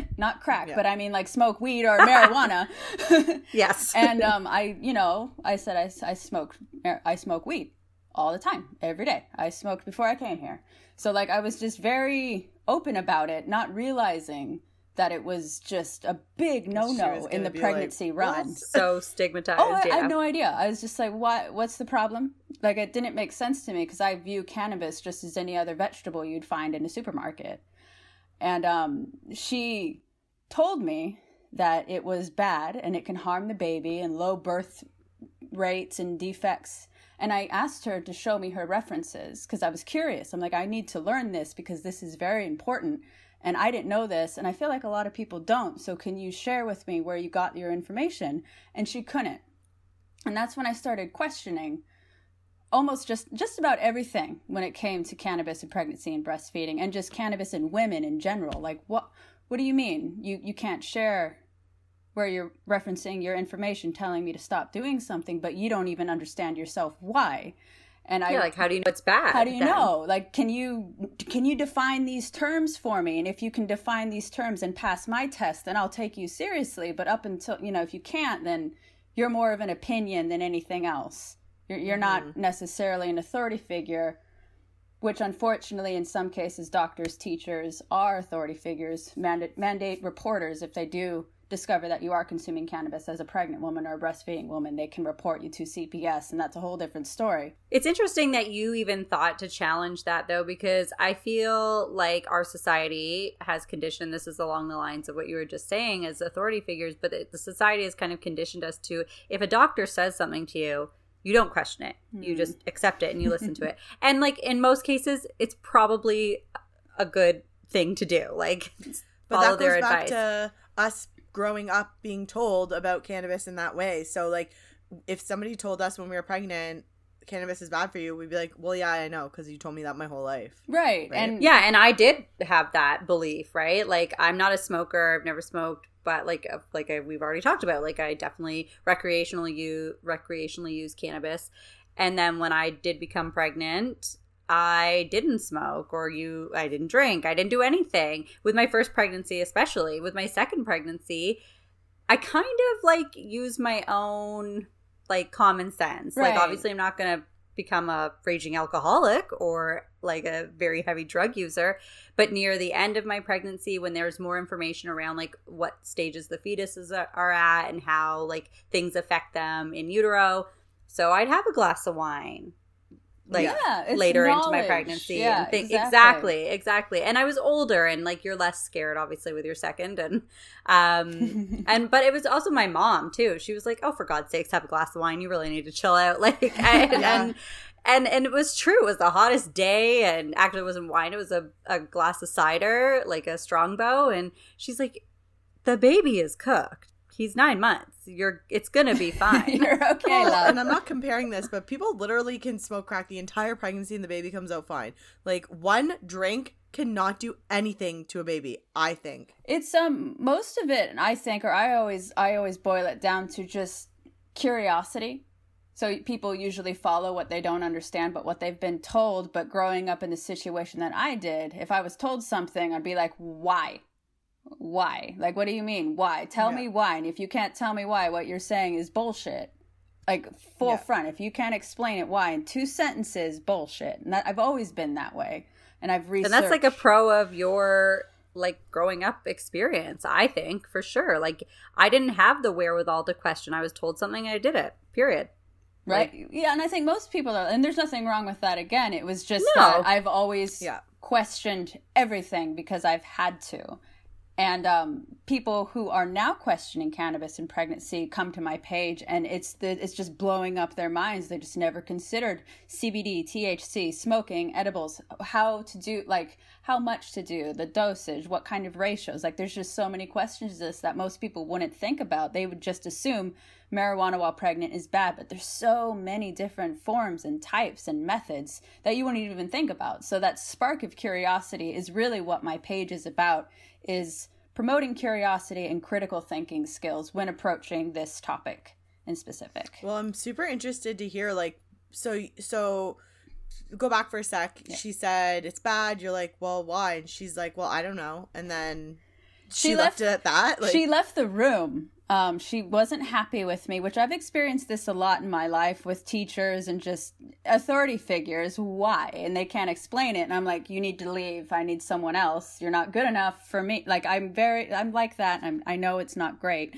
Not crack, yeah. but I mean like smoke weed or marijuana. yes. and um, I, you know, I said I, I smoke I smoke weed all the time, every day. I smoked before I came here. So like I was just very open about it, not realizing that it was just a big no no in the pregnancy like, run. So stigmatized. oh, I, yeah. I, had no idea. I was just like, what? What's the problem? Like, it didn't make sense to me because I view cannabis just as any other vegetable you'd find in a supermarket. And um, she told me that it was bad and it can harm the baby and low birth rates and defects. And I asked her to show me her references because I was curious. I'm like, I need to learn this because this is very important and I didn't know this, and I feel like a lot of people don't. So, can you share with me where you got your information? And she couldn't. And that's when I started questioning almost just just about everything when it came to cannabis and pregnancy and breastfeeding and just cannabis and women in general. Like what what do you mean? You you can't share where you're referencing your information telling me to stop doing something, but you don't even understand yourself why. And I like how do you know it's bad? How do you then? know? Like can you can you define these terms for me? And if you can define these terms and pass my test, then I'll take you seriously. But up until you know, if you can't, then you're more of an opinion than anything else. You're you're mm-hmm. not necessarily an authority figure, which unfortunately in some cases doctors, teachers are authority figures, mandate mandate reporters if they do discover that you are consuming cannabis as a pregnant woman or a breastfeeding woman, they can report you to CPS, and that's a whole different story. It's interesting that you even thought to challenge that, though, because I feel like our society has conditioned this is along the lines of what you were just saying as authority figures, but the society has kind of conditioned us to if a doctor says something to you, you don't question it. Mm. You hmm. just accept it and you listen to it. And like in most cases, it's probably a good thing to do. Like but follow their advice. to us growing up being told about cannabis in that way. So like if somebody told us when we were pregnant cannabis is bad for you, we'd be like, "Well, yeah, I know because you told me that my whole life." Right. right. And yeah, and I did have that belief, right? Like I'm not a smoker. I've never smoked, but like uh, like I, we've already talked about, like I definitely recreationally use recreationally use cannabis. And then when I did become pregnant, I didn't smoke or you I didn't drink. I didn't do anything. With my first pregnancy especially, with my second pregnancy, I kind of like use my own like common sense. Right. Like obviously I'm not going to become a raging alcoholic or like a very heavy drug user, but near the end of my pregnancy when there's more information around like what stages the fetuses are at and how like things affect them in utero, so I'd have a glass of wine like yeah, later into my pregnancy yeah, and think exactly. exactly. exactly. And i was older and like you're less scared obviously with your second and um and but it was also my mom too. She was like oh for god's sakes have a glass of wine. You really need to chill out. Like and, yeah. and and and it was true. It was the hottest day and actually it wasn't wine. It was a, a glass of cider like a strongbow. And she's like the baby is cooked he's nine months. You're it's gonna be fine. You're okay, love. And I'm not comparing this, but people literally can smoke crack the entire pregnancy and the baby comes out fine. Like one drink cannot do anything to a baby, I think. It's um most of it I think or I always I always boil it down to just curiosity. So people usually follow what they don't understand but what they've been told, but growing up in the situation that I did, if I was told something, I'd be like, "Why?" Why? Like, what do you mean? Why? Tell yeah. me why. And if you can't tell me why, what you're saying is bullshit. Like, full yeah. front. If you can't explain it why in two sentences, bullshit. And that, I've always been that way. And I've researched. And that's like a pro of your like growing up experience i think for sure like i didn't have the wherewithal to question i was told something i did it period right like, yeah and i think most people are and there's nothing wrong with that again it was just no. that i've always yeah. questioned everything because i've had to and um, people who are now questioning cannabis in pregnancy come to my page and it's the, it's just blowing up their minds. They just never considered cbd thc smoking edibles how to do like how much to do the dosage what kind of ratios. Like there's just so many questions this that most people wouldn't think about. They would just assume marijuana while pregnant is bad but there's so many different forms and types and methods that you wouldn't even think about. So that spark of curiosity is really what my page is about is promoting curiosity and critical thinking skills when approaching this topic in specific. Well, I'm super interested to hear like so so go back for a sec. Yeah. She said it's bad. You're like, well, why? And she's like, well, I don't know. And then she, she left, left, it at that. Like, she left the room. Um, she wasn't happy with me, which I've experienced this a lot in my life with teachers and just authority figures. Why? And they can't explain it. And I'm like, you need to leave. I need someone else. You're not good enough for me. Like, I'm very, I'm like that. I'm, I know it's not great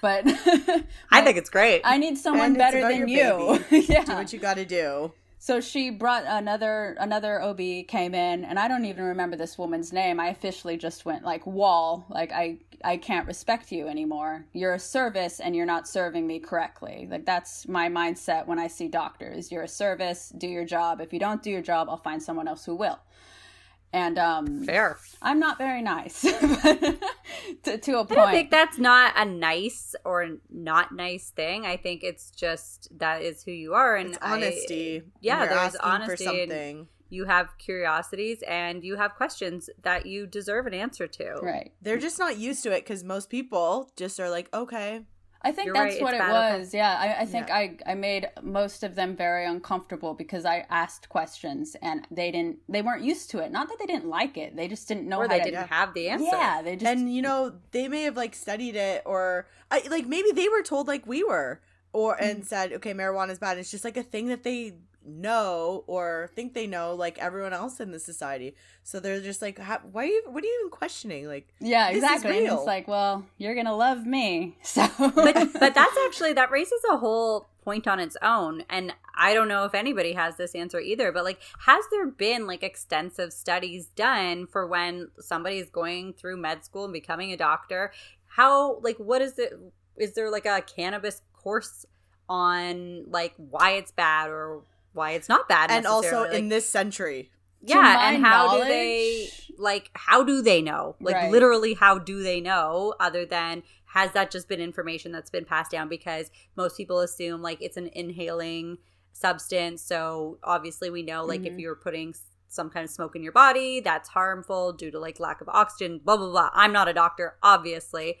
but I think it's great. I need someone better than you. yeah. Do what you got to do. So she brought another another OB came in and I don't even remember this woman's name. I officially just went like wall, like I I can't respect you anymore. You're a service and you're not serving me correctly. Like that's my mindset when I see doctors. You're a service, do your job. If you don't do your job, I'll find someone else who will and um fair. I'm not very nice to, to, a point. i think that's not a nice or not nice thing. I think it's just that is who you are and it's honesty. I, yeah there's honesty something. you have curiosities and you have questions that you deserve an answer to. Right. They're just not used to it because most people just are like okay I think You're that's right, what it was. Okay. Yeah, I, I think yeah. I, I made most of them very uncomfortable because I asked questions and they didn't they weren't used to it. Not that they didn't like it, they just didn't know. Or they to, didn't have the answer. Yeah, they just and you know they may have like studied it or I, like maybe they were told like we were or and mm-hmm. said okay marijuana is bad. It's just like a thing that they know or think they know like everyone else in the society. So they're just like why are you what are you even questioning? Like yeah exactly. And it's like well you're gonna love me. So but, but that's actually that raises a whole point on its own. And i don't know if anybody has this answer either but like has there been like extensive studies done for when somebody is going through med school and becoming a doctor? How like what is it is there like a cannabis course on like why it's bad or why it's not bad and also like, in this century. Yeah and how knowledge, do they like how do they know? Like right. literally how do they know other than has that just been information that's been passed down? Because most people assume like it's an inhaling substance. So obviously we know like mm-hmm. if you're putting some kind of smoke in your body that's harmful due to like lack of oxygen blah blah blah. I'm not a doctor obviously.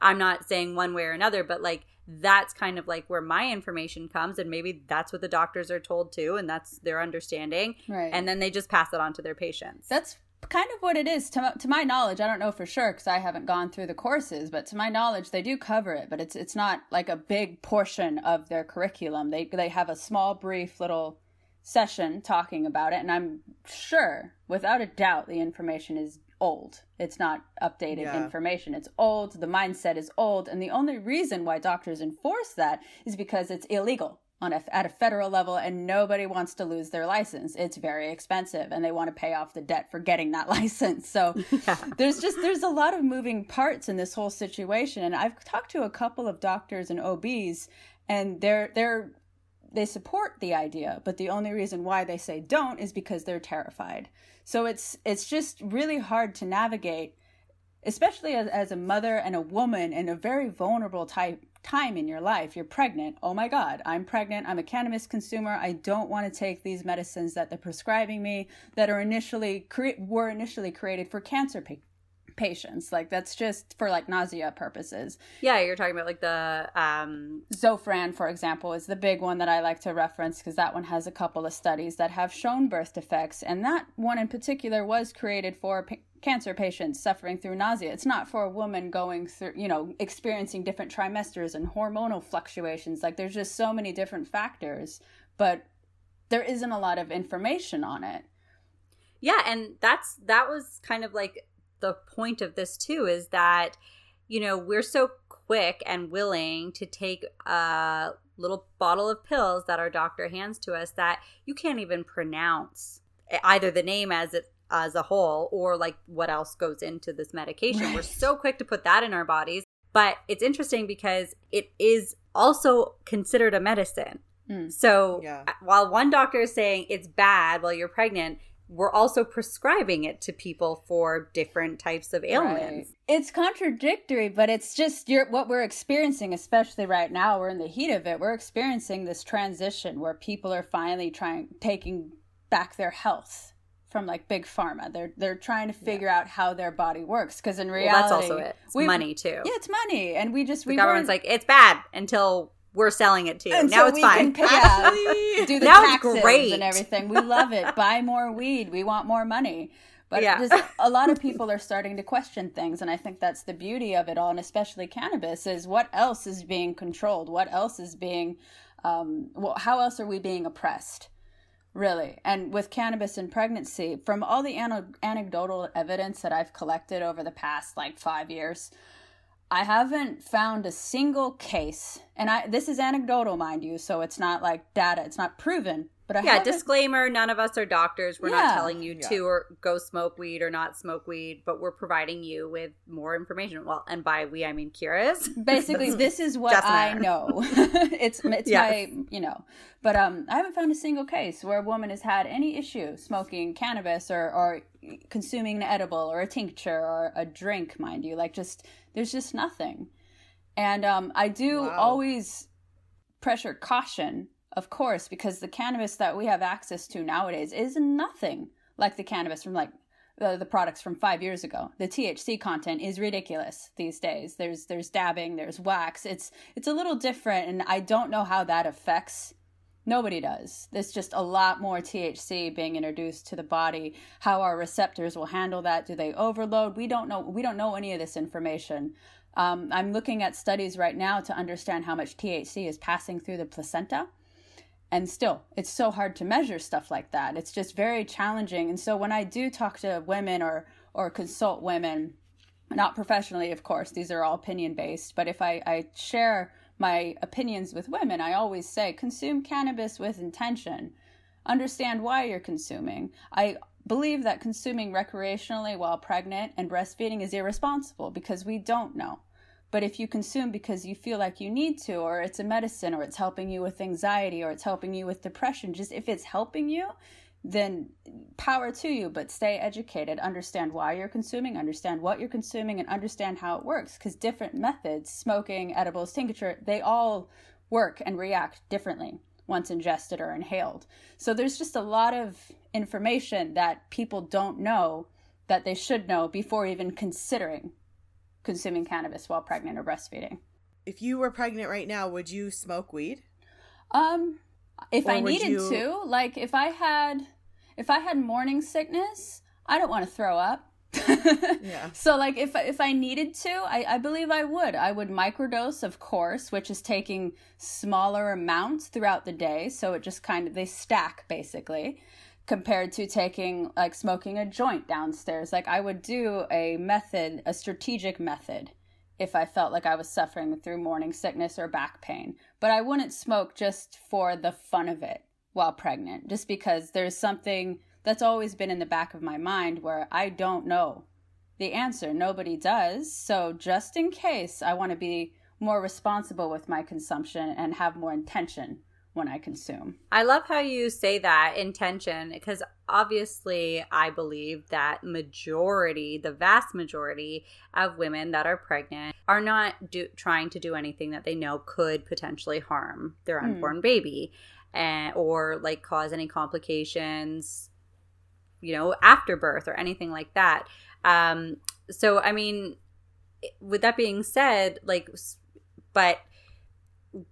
I'm not saying one way or another but like that's kind of like where my information comes and maybe that's what the doctors are told too and that's their understanding. Right. And then they just pass it on to their patients. That's kind of what it is. To, to my knowledge i don't know for sure because i haven't gone through the courses but to my knowledge they do cover it but it's it's not like a big portion of their curriculum. They they have a small brief little session talking about it and i'm sure without a doubt the information is old. It's not updated yeah. information. It's old. The mindset is old. And the only reason why doctors enforce that is because it's illegal on a, at a federal level and nobody wants to lose their license. It's very expensive and they want to pay off the debt for getting that license. So yeah. there's just there's a lot of moving parts in this whole situation and I've talked to a couple of doctors and OBs and they're they're they support the idea, but the only reason why they say don't is because they're terrified. So it's it's just really hard to navigate, especially as, as a mother and a woman in a very vulnerable type time in your life. You're pregnant. Oh my God, I'm pregnant. I'm a cannabis consumer. I don't want to take these medicines that they're prescribing me that are initially cre- were initially created for cancer pa- patients. Like that's just for like nausea purposes. Yeah, you're talking about like the um Zofran, for example, is the big one that I like to reference because that one has a couple of studies that have shown birth defects, and that one in particular was created for pa- cancer patients suffering through nausea. It's not for a woman going through, you know, experiencing different trimesters and hormonal fluctuations. Like there's just so many different factors, but there isn't a lot of information on it. Yeah, and that's that was kind of like the point of this too is that you know we're so quick and willing to take a little bottle of pills that our doctor hands to us that you can't even pronounce either the name as it as a whole or like what else goes into this medication. Right. We're so quick to put that in our bodies. But it's interesting because it is also considered a medicine. Mm. So yeah. while one doctor is saying it's bad while you're pregnant, we're also prescribing it to people for different types of ailments. Right. It's contradictory, but it's just you're, what we're experiencing, especially right now. We're in the heat of it. We're experiencing this transition where people are finally trying taking back their health from like big pharma. They're they're trying to figure yeah. out how their body works because in reality, well, that's also it. It's money too. Yeah, it's money, and we just the we government's like it's bad until we're selling it too. And now so it's fine. Pay, yeah, do the now taxes great. and everything. We love it. Buy more weed. We want more money. But yeah. a lot of people are starting to question things, and I think that's the beauty of it all, and especially cannabis is what else is being controlled? What else is being, um, well, how else are we being oppressed? Really. And with cannabis and pregnancy, from all the an- anecdotal evidence that I've collected over the past like five years, I haven't found a single case, and I this is anecdotal, mind you, so it's not like data, it's not proven, but I yeah, disclaimer: none of us are doctors. We're yeah. not telling you yeah. to or go smoke weed or not smoke weed, but we're providing you with more information. Well, and by we I mean Kira's. Basically, this is what I know. it's it's yes. my you know, but um, I haven't found a single case where a woman has had any issue smoking cannabis or or consuming an edible or a tincture or a drink, mind you. Like just there's just nothing, and um, I do wow. always pressure caution of course, because the cannabis that we have access to nowadays is nothing like the cannabis from like the, the products from five years ago. The THC content is ridiculous these days. There's there's dabbing, there's wax. It's it's a little different, and I don't know how that affects. Nobody does. There's just a lot more THC being introduced to the body. How our receptors will handle that? Do they overload? We don't know. We don't know any of this information. Um, I'm looking at studies right now to understand how much THC is passing through the placenta and still it's so hard to measure stuff like that. It's just very challenging. And so when i do talk to women or or consult women not professionally of course these are all opinion based but if i i share my opinions with women i always say consume cannabis with intention. Understand why you're consuming. I believe that consuming recreationally while pregnant and breastfeeding is irresponsible because we don't know but if you consume because you feel like you need to, or it's a medicine, or it's helping you with anxiety, or it's helping you with depression, just if it's helping you, then power to you, but stay educated. Understand why you're consuming, understand what you're consuming, and understand how it works. Because different methods, smoking, edibles, tincture, they all work and react differently once ingested or inhaled. So there's just a lot of information that people don't know that they should know before even considering consuming cannabis while pregnant or breastfeeding. If you were pregnant right now, would you smoke weed? Um, if or I needed you... to, like if I had, if I had morning sickness, I don't want to throw up. yeah. So like if if I needed to, I, I believe I would. I would microdose, of course, which is taking smaller amounts throughout the day. So it just kind of they stack basically compared to taking like smoking a joint downstairs. Like I would do a method, a strategic method if I felt like I was suffering through morning sickness or back pain. But I wouldn't smoke just for the fun of it while pregnant, just because there's something that's always been in the back of my mind where I don't know the answer. Nobody does. So just in case, I want to be more responsible with my consumption and have more intention when I consume. I love how you say that intention because obviously I believe that majority, the vast majority of women that are pregnant are not do, trying to do anything that they know could potentially harm their hmm. unborn mm. baby and or like cause any complications you know after birth or anything like that. Um so I mean with that being said like but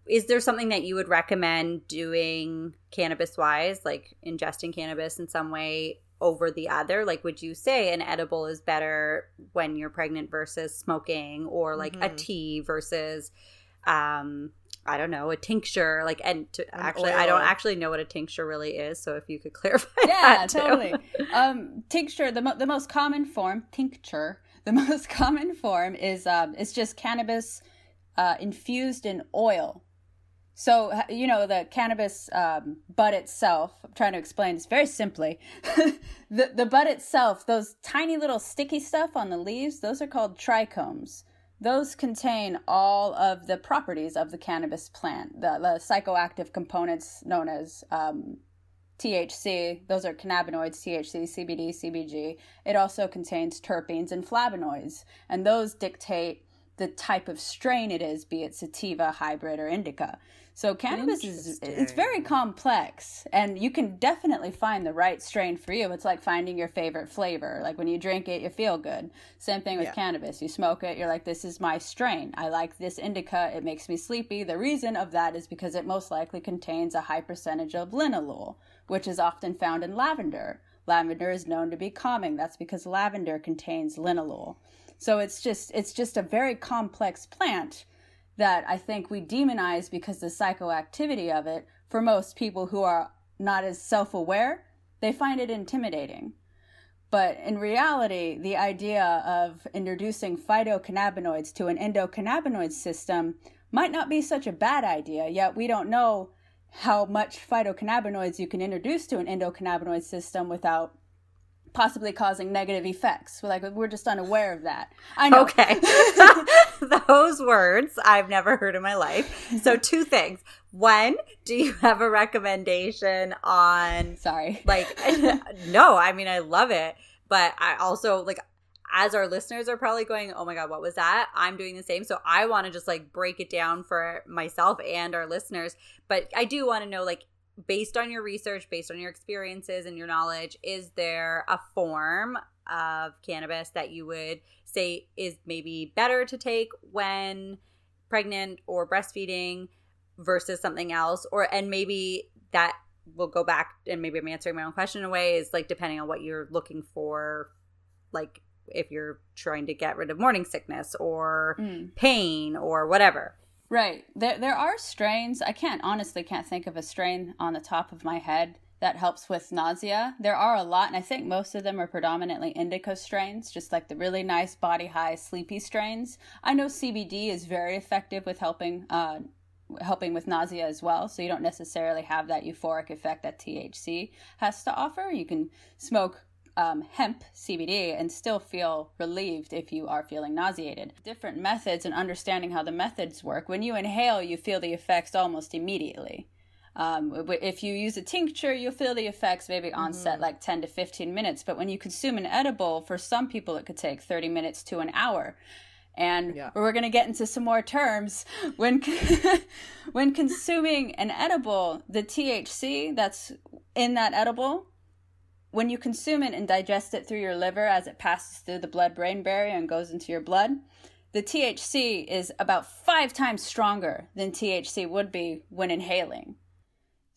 is there something that you would recommend doing cannabis wise, like ingesting cannabis in some way over the other? Like, would you say an edible is better when you're pregnant versus smoking, or like mm-hmm. a tea versus, um, I don't know, a tincture? Like, and to, actually, oil. I don't actually know what a tincture really is. So if you could clarify, yeah, totally. um, tincture, the mo- the most common form, tincture. The most common form is um, it's just cannabis uh, infused in oil. So, you know, the cannabis um, bud itself, I'm trying to explain this very simply. the, the bud itself, those tiny little sticky stuff on the leaves, those are called trichomes. Those contain all of the properties of the cannabis plant, the, the psychoactive components known as um, THC. Those are cannabinoids, THC, CBD, CBG. It also contains terpenes and flavonoids, and those dictate the type of strain it is, be it sativa, hybrid, or indica. So cannabis is it's very complex and you can definitely find the right strain for you. It's like finding your favorite flavor. Like when you drink it, you feel good. Same thing with yeah. cannabis. You smoke it, you're like this is my strain. I like this indica, it makes me sleepy. The reason of that is because it most likely contains a high percentage of linalool, which is often found in lavender. Lavender is known to be calming. That's because lavender contains linalool. So it's just it's just a very complex plant that I think we demonize because the psychoactivity of it, for most people who are not as self aware, they find it intimidating. But in reality, the idea of introducing phytocannabinoids to an endocannabinoid system might not be such a bad idea, yet we don't know how much phytocannabinoids you can introduce to an endocannabinoid system without possibly causing negative effects. We're like we're just unaware of that. I know. Okay. Those words I've never heard in my life. So two things. One, do you have a recommendation on Sorry. Like no, I mean I love it, but I also like as our listeners are probably going, "Oh my god, what was that?" I'm doing the same. So I want to just like break it down for myself and our listeners, but I do want to know like based on your research, based on your experiences and your knowledge, is there a form of cannabis that you would say is maybe better to take when pregnant or breastfeeding versus something else? Or, and maybe that will go back and maybe I'm answering my own question in a way is like depending on what you're looking for, like if you're trying to get rid of morning sickness or mm. pain or whatever. Right. There there are strains. I can't honestly can't think of a strain on the top of my head that helps with nausea. There are a lot, and I think most of them are predominantly indica strains, just like the really nice body high sleepy strains. I know CBD is very effective with helping uh, helping with nausea as well. So you don't necessarily have that euphoric effect that THC has to offer. You can smoke um, hemp CBD and still feel relieved if you are feeling nauseated. Different methods and understanding how the methods work. When you inhale, you feel the effects almost immediately. Um, if you use a tincture, you'll feel the effects maybe onset mm-hmm. like 10 to 15 minutes. But when you consume an edible, for some people, it could take 30 minutes to an hour. And yeah. we're going to get into some more terms. When when consuming an edible, the THC that's in that edible when you consume it and digest it through your liver as it passes through the blood brain barrier and goes into your blood, the THC is about five times stronger than THC would be when inhaling.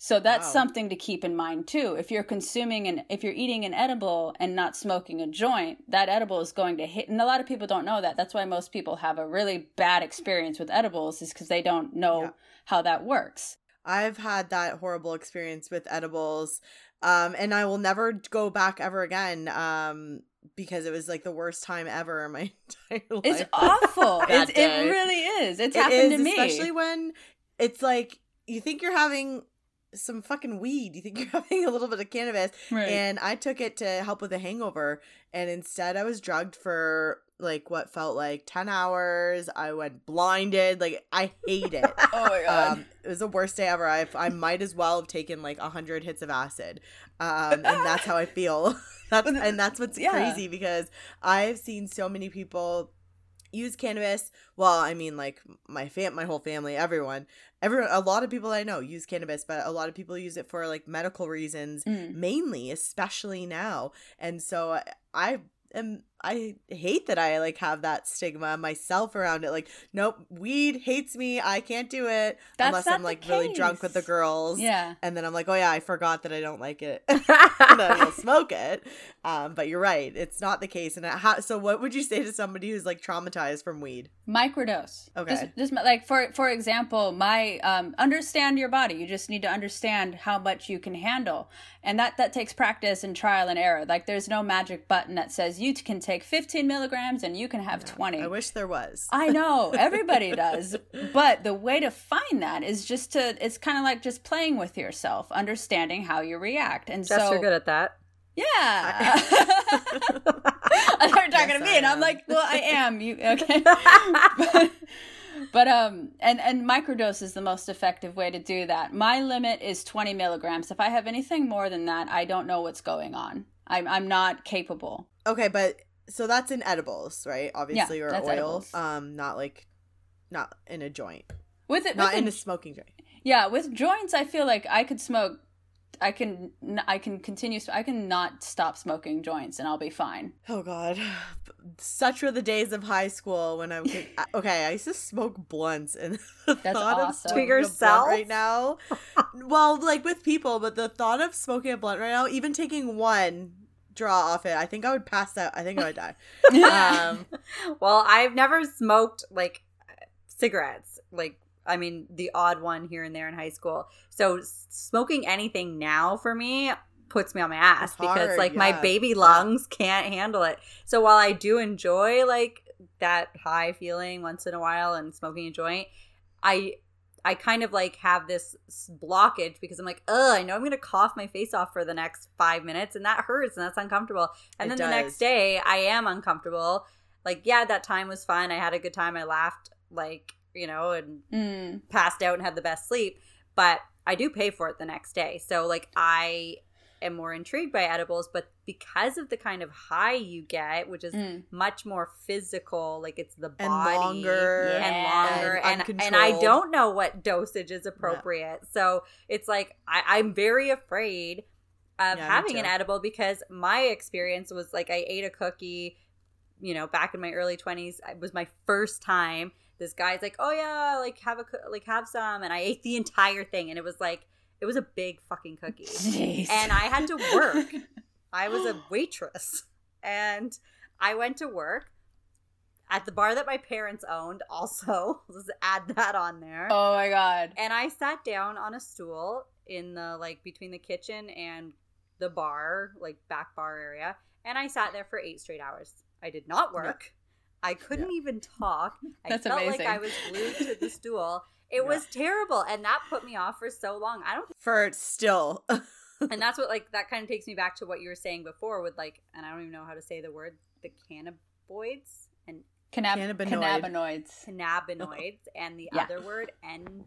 So that's wow. something to keep in mind too. If you're consuming and if you're eating an edible and not smoking a joint, that edible is going to hit. And a lot of people don't know that. That's why most people have a really bad experience with edibles, is because they don't know yeah. how that works. I've had that horrible experience with edibles um, and I will never go back ever again. Um, because it was like the worst time ever in my entire life. It's awful. it's, it really is. It's it happened is, to me, especially when it's like you think you're having some fucking weed. You think you're having a little bit of cannabis, right. and I took it to help with a hangover, and instead I was drugged for like what felt like 10 hours. I went blinded. Like I hate it. oh my god. Um, it was the worst day ever. I I might as well have taken like 100 hits of acid. Um, and that's how I feel. that's and that's what's yeah. crazy because I've seen so many people use cannabis. Well, I mean like my fam my whole family, everyone. Everyone a lot of people I know use cannabis, but a lot of people use it for like medical reasons mm. mainly, especially now. And so I am I hate that I like have that stigma myself around it. Like, nope, weed hates me. I can't do it That's unless I'm like really drunk with the girls. Yeah, and then I'm like, oh yeah, I forgot that I don't like it. and then I'll smoke it. Um, but you're right, it's not the case. And ha- so, what would you say to somebody who's like traumatized from weed? Microdose. Okay. Just, just like for for example, my um, understand your body. You just need to understand how much you can handle, and that that takes practice and trial and error. Like, there's no magic button that says you can take take 15 milligrams and you can have 20. I wish there was. I know, everybody does. But the way to find that is just to, it's kind of like just playing with yourself, understanding how you react. And Jess, so. you're good at that. Yeah. they're talking yes, to me, and I'm like, well, I am. You okay? but, but um, and and microdose is the most effective way to do that. My limit is 20 milligrams. If I have anything more than that, I don't know what's going on. I'm I'm not capable. Okay, but so that's in edibles, right? Obviously, yeah, or oil. Edibles. Um, not like, not in a joint. With it, not with in a smoking joint. Yeah, with joints, I feel like I could smoke. I can I can continue. I can not stop smoking joints, and I'll be fine. Oh God, such were the days of high school when I was okay. I used to smoke blunts, and the That's thought awesome. of to yourself right now. well, like with people, but the thought of smoking a blunt right now, even taking one draw off it, I think I would pass out. I think I would die. um, well, I've never smoked like cigarettes, like I mean, the odd one here and there in high school. So smoking anything now for me puts me on my ass because like yeah. my baby lungs can't handle it. So while I do enjoy like that high feeling once in a while and smoking a joint, I I kind of like have this blockage because I'm like, oh, I know I'm gonna cough my face off for the next five minutes, and that hurts and that's uncomfortable. And it then does. the next day, I am uncomfortable. Like, yeah, that time was fun. I had a good time. I laughed like you know, and mm. passed out and had the best sleep. But I do pay for it the next day. So like I am more intrigued by edibles, but because of the kind of high you get, which is mm. much more physical, like it's the body and longer and longer, and and, and, I don't know what dosage is appropriate. Yeah. So it's like I, am very afraid of yeah, having an edible because my experience was like I ate a cookie, you know, back in my early twenties. It was my first time this guy's like, "Oh yeah, like have a like have some," and I ate the entire thing, and it was like it was a big fucking cookie, Jeez. and I had to work. I was a waitress, and I went to work at the bar that my parents owned. Also, let's add that on there. Oh my god! And I sat down on a stool in the like between the kitchen and the bar, like back bar area, and I sat there for eight straight hours. I did not work. I couldn't yeah. even talk. I That's felt amazing. like I was glued to the stool. It yeah. was terrible, and that put me off for so long. I don't for still. and that's what like that kind of takes me back to what you were saying before with like, and I don't even know how to say the word, the cannabinoids and Cannab- cannabinoids, cannabinoids, and the yeah. other word, and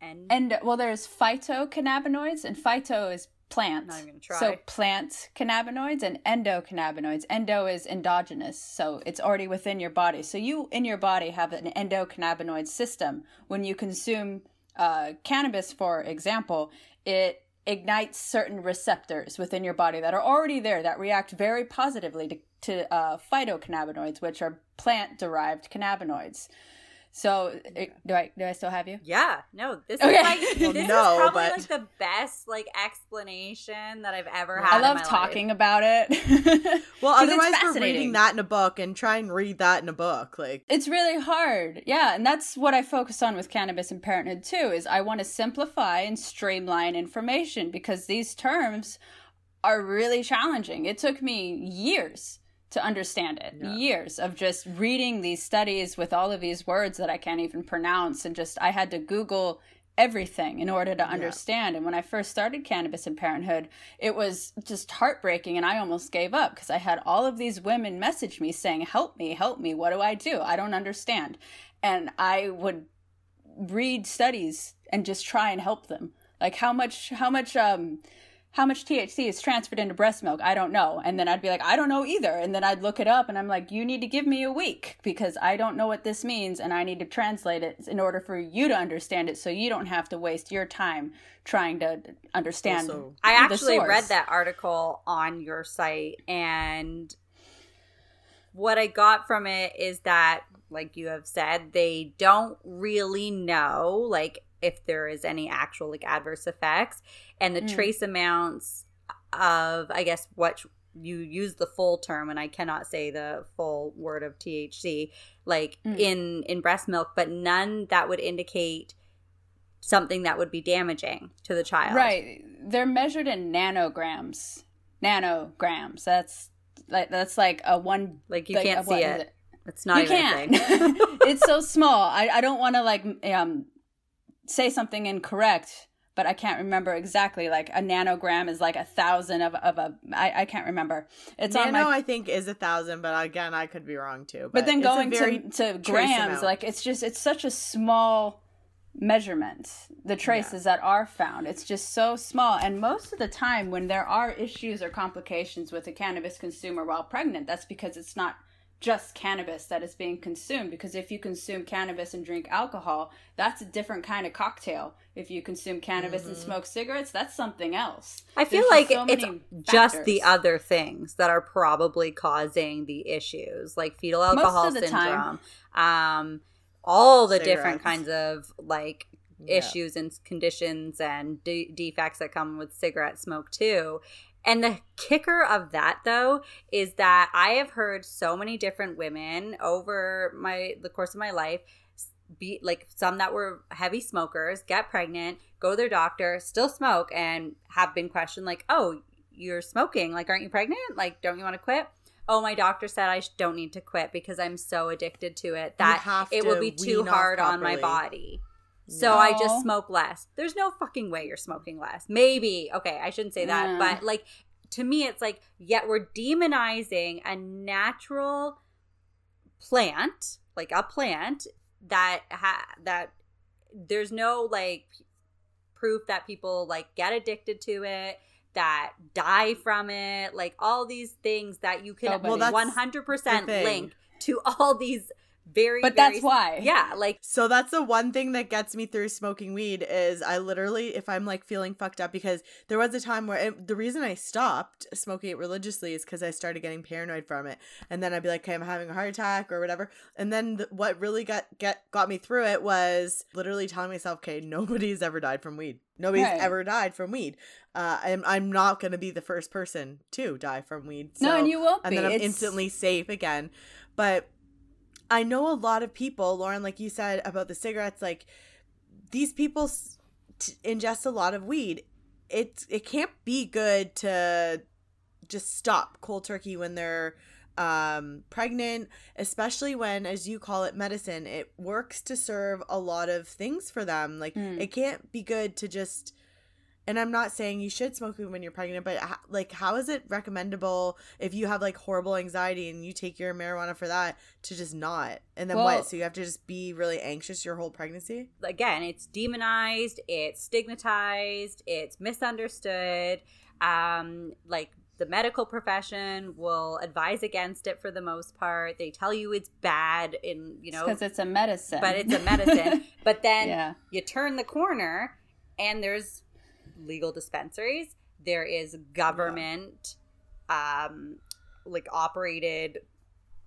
and and well, there's phytocannabinoids, and phyto is plant. Not even try. So plant cannabinoids and endocannabinoids. Endo is endogenous, so it's already within your body. So you in your body have an endocannabinoid system. When you consume uh, cannabis, for example, it ignites certain receptors within your body that are already there that react very positively to, to uh, phytocannabinoids, which are plant derived cannabinoids. So do I do I still have you? Yeah. No. This okay. is like well, this no, is probably but... like the best like explanation that I've ever had. I love talking life. about it. well, otherwise we're reading that in a book and try and read that in a book. Like it's really hard. Yeah, and that's what I focus on with cannabis and parenthood too. Is I want to simplify and streamline information because these terms are really challenging. It took me years to understand it. Yeah. Years of just reading these studies with all of these words that I can't even pronounce. And just, I had to Google everything in order to understand. Yeah. And when I first started Cannabis and Parenthood, it was just heartbreaking. And I almost gave up because I had all of these women message me saying, Help me, help me. What do I do? I don't understand. And I would read studies and just try and help them. Like how much, how much, um, how much THC is transferred into breast milk? I don't know. And then I'd be like, I don't know either. And then I'd look it up and I'm like, you need to give me a week because I don't know what this means and I need to translate it in order for you to understand it so you don't have to waste your time trying to understand. Also, I actually read that article on your site and what I got from it is that like you have said, they don't really know like if there is any actual like adverse effects and the mm. trace amounts of i guess what you use the full term and i cannot say the full word of thc like mm. in in breast milk but none that would indicate something that would be damaging to the child right they're measured in nanograms nanograms that's like that's like a one like you like can't see it. it. it's not you can it's so small i, I don't want to like um say something incorrect, but I can't remember exactly. Like a nanogram is like a thousand of, of a. I, I can't remember. It's Nano, on my. I think is a thousand, but again, I could be wrong too. But, but then going to to grams, amount. like it's just it's such a small measurement, the traces yeah. that are found. It's just so small. And most of the time, when there are issues or complications with a cannabis consumer while pregnant, that's because it's not just cannabis that is being consumed because if you consume cannabis and drink alcohol that's a different kind of cocktail if you consume cannabis mm-hmm. and smoke cigarettes that's something else i feel There's like so it's just the other things that are probably causing the issues like fetal alcohol syndrome um all the cigarettes. different kinds of like issues yeah. and conditions and de- defects that come with cigarette smoke too and the kicker of that though is that I have heard so many different women over my the course of my life be like some that were heavy smokers get pregnant, go to their doctor, still smoke and have been questioned like, "Oh, you're smoking. Like aren't you pregnant? Like don't you want to quit?" Oh, my doctor said I don't need to quit because I'm so addicted to it that it will be too hard on my body. So no. I just smoke less. There's no fucking way you're smoking less. Maybe. Okay, I shouldn't say that, but like to me it's like yet we're demonizing a natural plant, like a plant that ha- that there's no like proof that people like get addicted to it that die from it like all these things that you can well, 100% link to all these very but very, that's why yeah like so that's the one thing that gets me through smoking weed is i literally if i'm like feeling fucked up because there was a time where it, the reason i stopped smoking it religiously is because i started getting paranoid from it and then i'd be like okay i'm having a heart attack or whatever and then the, what really got get got me through it was literally telling myself okay nobody's ever died from weed Nobody's right. ever died from weed. Uh, I'm I'm not gonna be the first person to die from weed. So, no, and you won't and be. then I'm it's... instantly safe again. But I know a lot of people, Lauren, like you said about the cigarettes, like these people t- ingest a lot of weed. It it can't be good to just stop cold turkey when they're um, pregnant, especially when, as you call it, medicine. It works to serve a lot of things for them. Like mm. it can't be good to just and I'm not saying you should smoke when you're pregnant, but like, how is it recommendable if you have like horrible anxiety and you take your marijuana for that to just not? And then well, what? So you have to just be really anxious your whole pregnancy? Again, it's demonized, it's stigmatized, it's misunderstood. Um, like the medical profession will advise against it for the most part. They tell you it's bad in, you know, because it's a medicine. But it's a medicine. but then yeah. you turn the corner and there's legal dispensaries. There is government, yeah. um, like operated,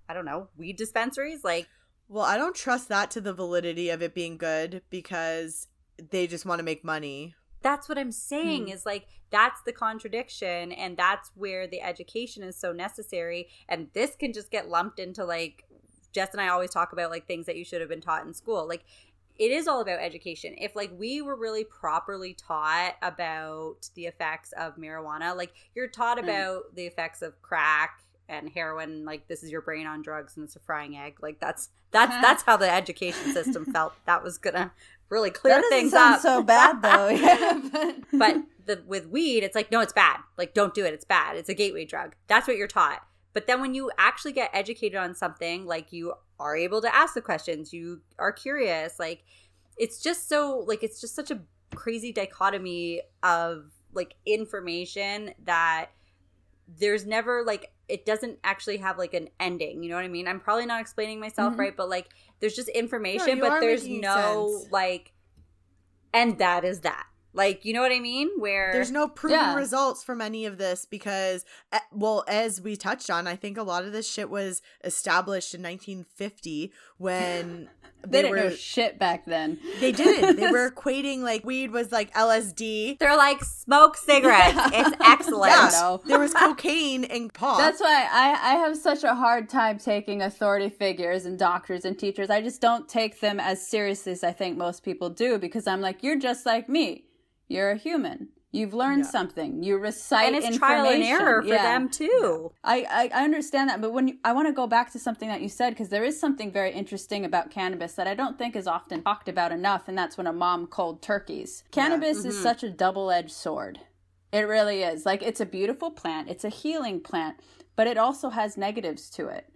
I don't know, weed dispensaries. Like, well, I don't trust that to the validity of it being good because they just want to make money. That's what I'm saying mm. is like that's the contradiction and that's where the education is so necessary and this can just get lumped into like Jess and I always talk about like things that you should have been taught in school. Like it is all about education. If like we were really properly taught about the effects of marijuana, like you're taught mm. about the effects of crack and heroin, like this is your brain on drugs and it's a frying egg. Like that's that's that's how the education system felt. That was gonna really clear things up. So bad though. yeah, but, but the, with weed, it's like no, it's bad. Like don't do it. It's bad. It's a gateway drug. That's what you're taught. But then when you actually get educated on something, like you are able to ask the questions, you are curious, like it's just so like it's just such a crazy dichotomy of like information that there's never like it doesn't actually have like an ending. You know what i mean? I'm probably not explaining myself mm-hmm. right but like there's just information no, but there's no sense. like and that is that like, you know what I mean? Where there's no proven yeah. results from any of this because, eh, well, as we touched on, I think a lot of this shit was established in 1950 when they, they didn't were, know shit back then. They didn't. they were equating like weed was like LSD. They're like smoke cigarettes. Yeah. It's excellent. Yeah. there was cocaine and pot. That's why I I have such a hard time taking authority figures and doctors and teachers. I just don't take them as seriously as I think most people do because I'm like, you're just like me you're a human. You've learned yeah. something. You recite and it's trial and error for yeah. them too. I, I, understand that, but when you, I want to go back to something that you said because there is something very interesting about cannabis that I don't think is often talked about enough, and that's when a mom cold turkeys. Cannabis yeah. mm-hmm. is such a double edged sword. It really is. Like it's a beautiful plant. It's a healing plant, but it also has negatives to it.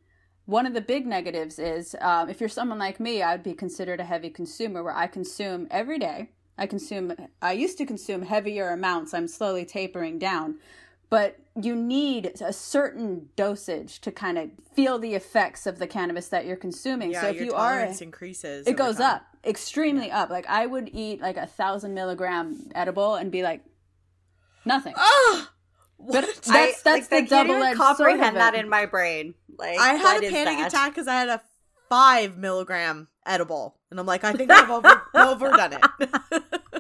one of the big negatives is um, if you're someone like me, I would be considered a heavy consumer where I consume every day. I consume, I used to consume heavier amounts. I'm slowly tapering down. But you need a certain dosage to kind of feel the effects of the cannabis that you're consuming. Yeah, so if your you tolerance are, increases. it goes time. up extremely yeah. up. Like I would eat like a thousand milligram edible and be like, nothing. Oh, what? But that's I, that's like, the double edged comprehend that in my brain. Like I had a panic attack because I had a five milligram edible, and I'm like, I think I've over, overdone it.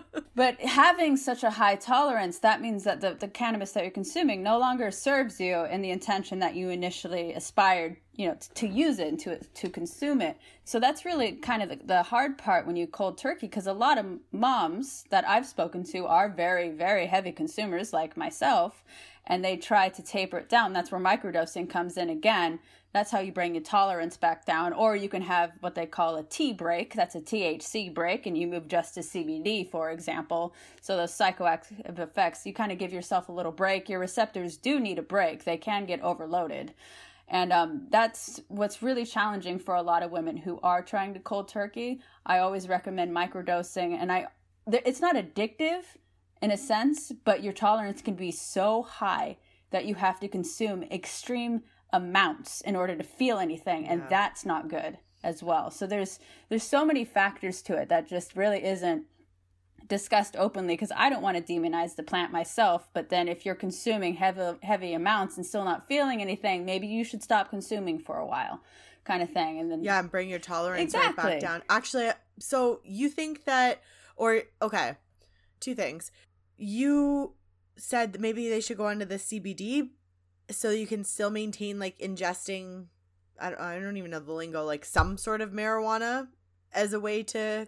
but having such a high tolerance, that means that the, the cannabis that you're consuming no longer serves you in the intention that you initially aspired, you know, to, to use it and to to consume it. So that's really kind of the, the hard part when you cold turkey, because a lot of moms that I've spoken to are very, very heavy consumers, like myself, and they try to taper it down. That's where microdosing comes in again that's how you bring your tolerance back down. Or you can have what they call a T break. That's a THC break, and you move just to CBD, for example. So those psychoactive effects, you kind of give yourself a little break. Your receptors do need a break. They can get overloaded. And um, that's what's really challenging for a lot of women who are trying to cold turkey. I always recommend microdosing, and I it's not addictive in a sense, but your tolerance can be so high that you have to consume extreme amounts in order to feel anything and yeah. that's not good as well so there's there's so many factors to it that just really isn't discussed openly because I don't want to demonize the plant myself but then if you're consuming heavy heavy amounts and still not feeling anything maybe you should stop consuming for a while kind of thing and then yeah and bring your tolerance exactly. right back down actually so you think that or okay two things you said that maybe they should go into the CBD so you can still maintain like ingesting I don't, I don't even know the lingo like some sort of marijuana as a way to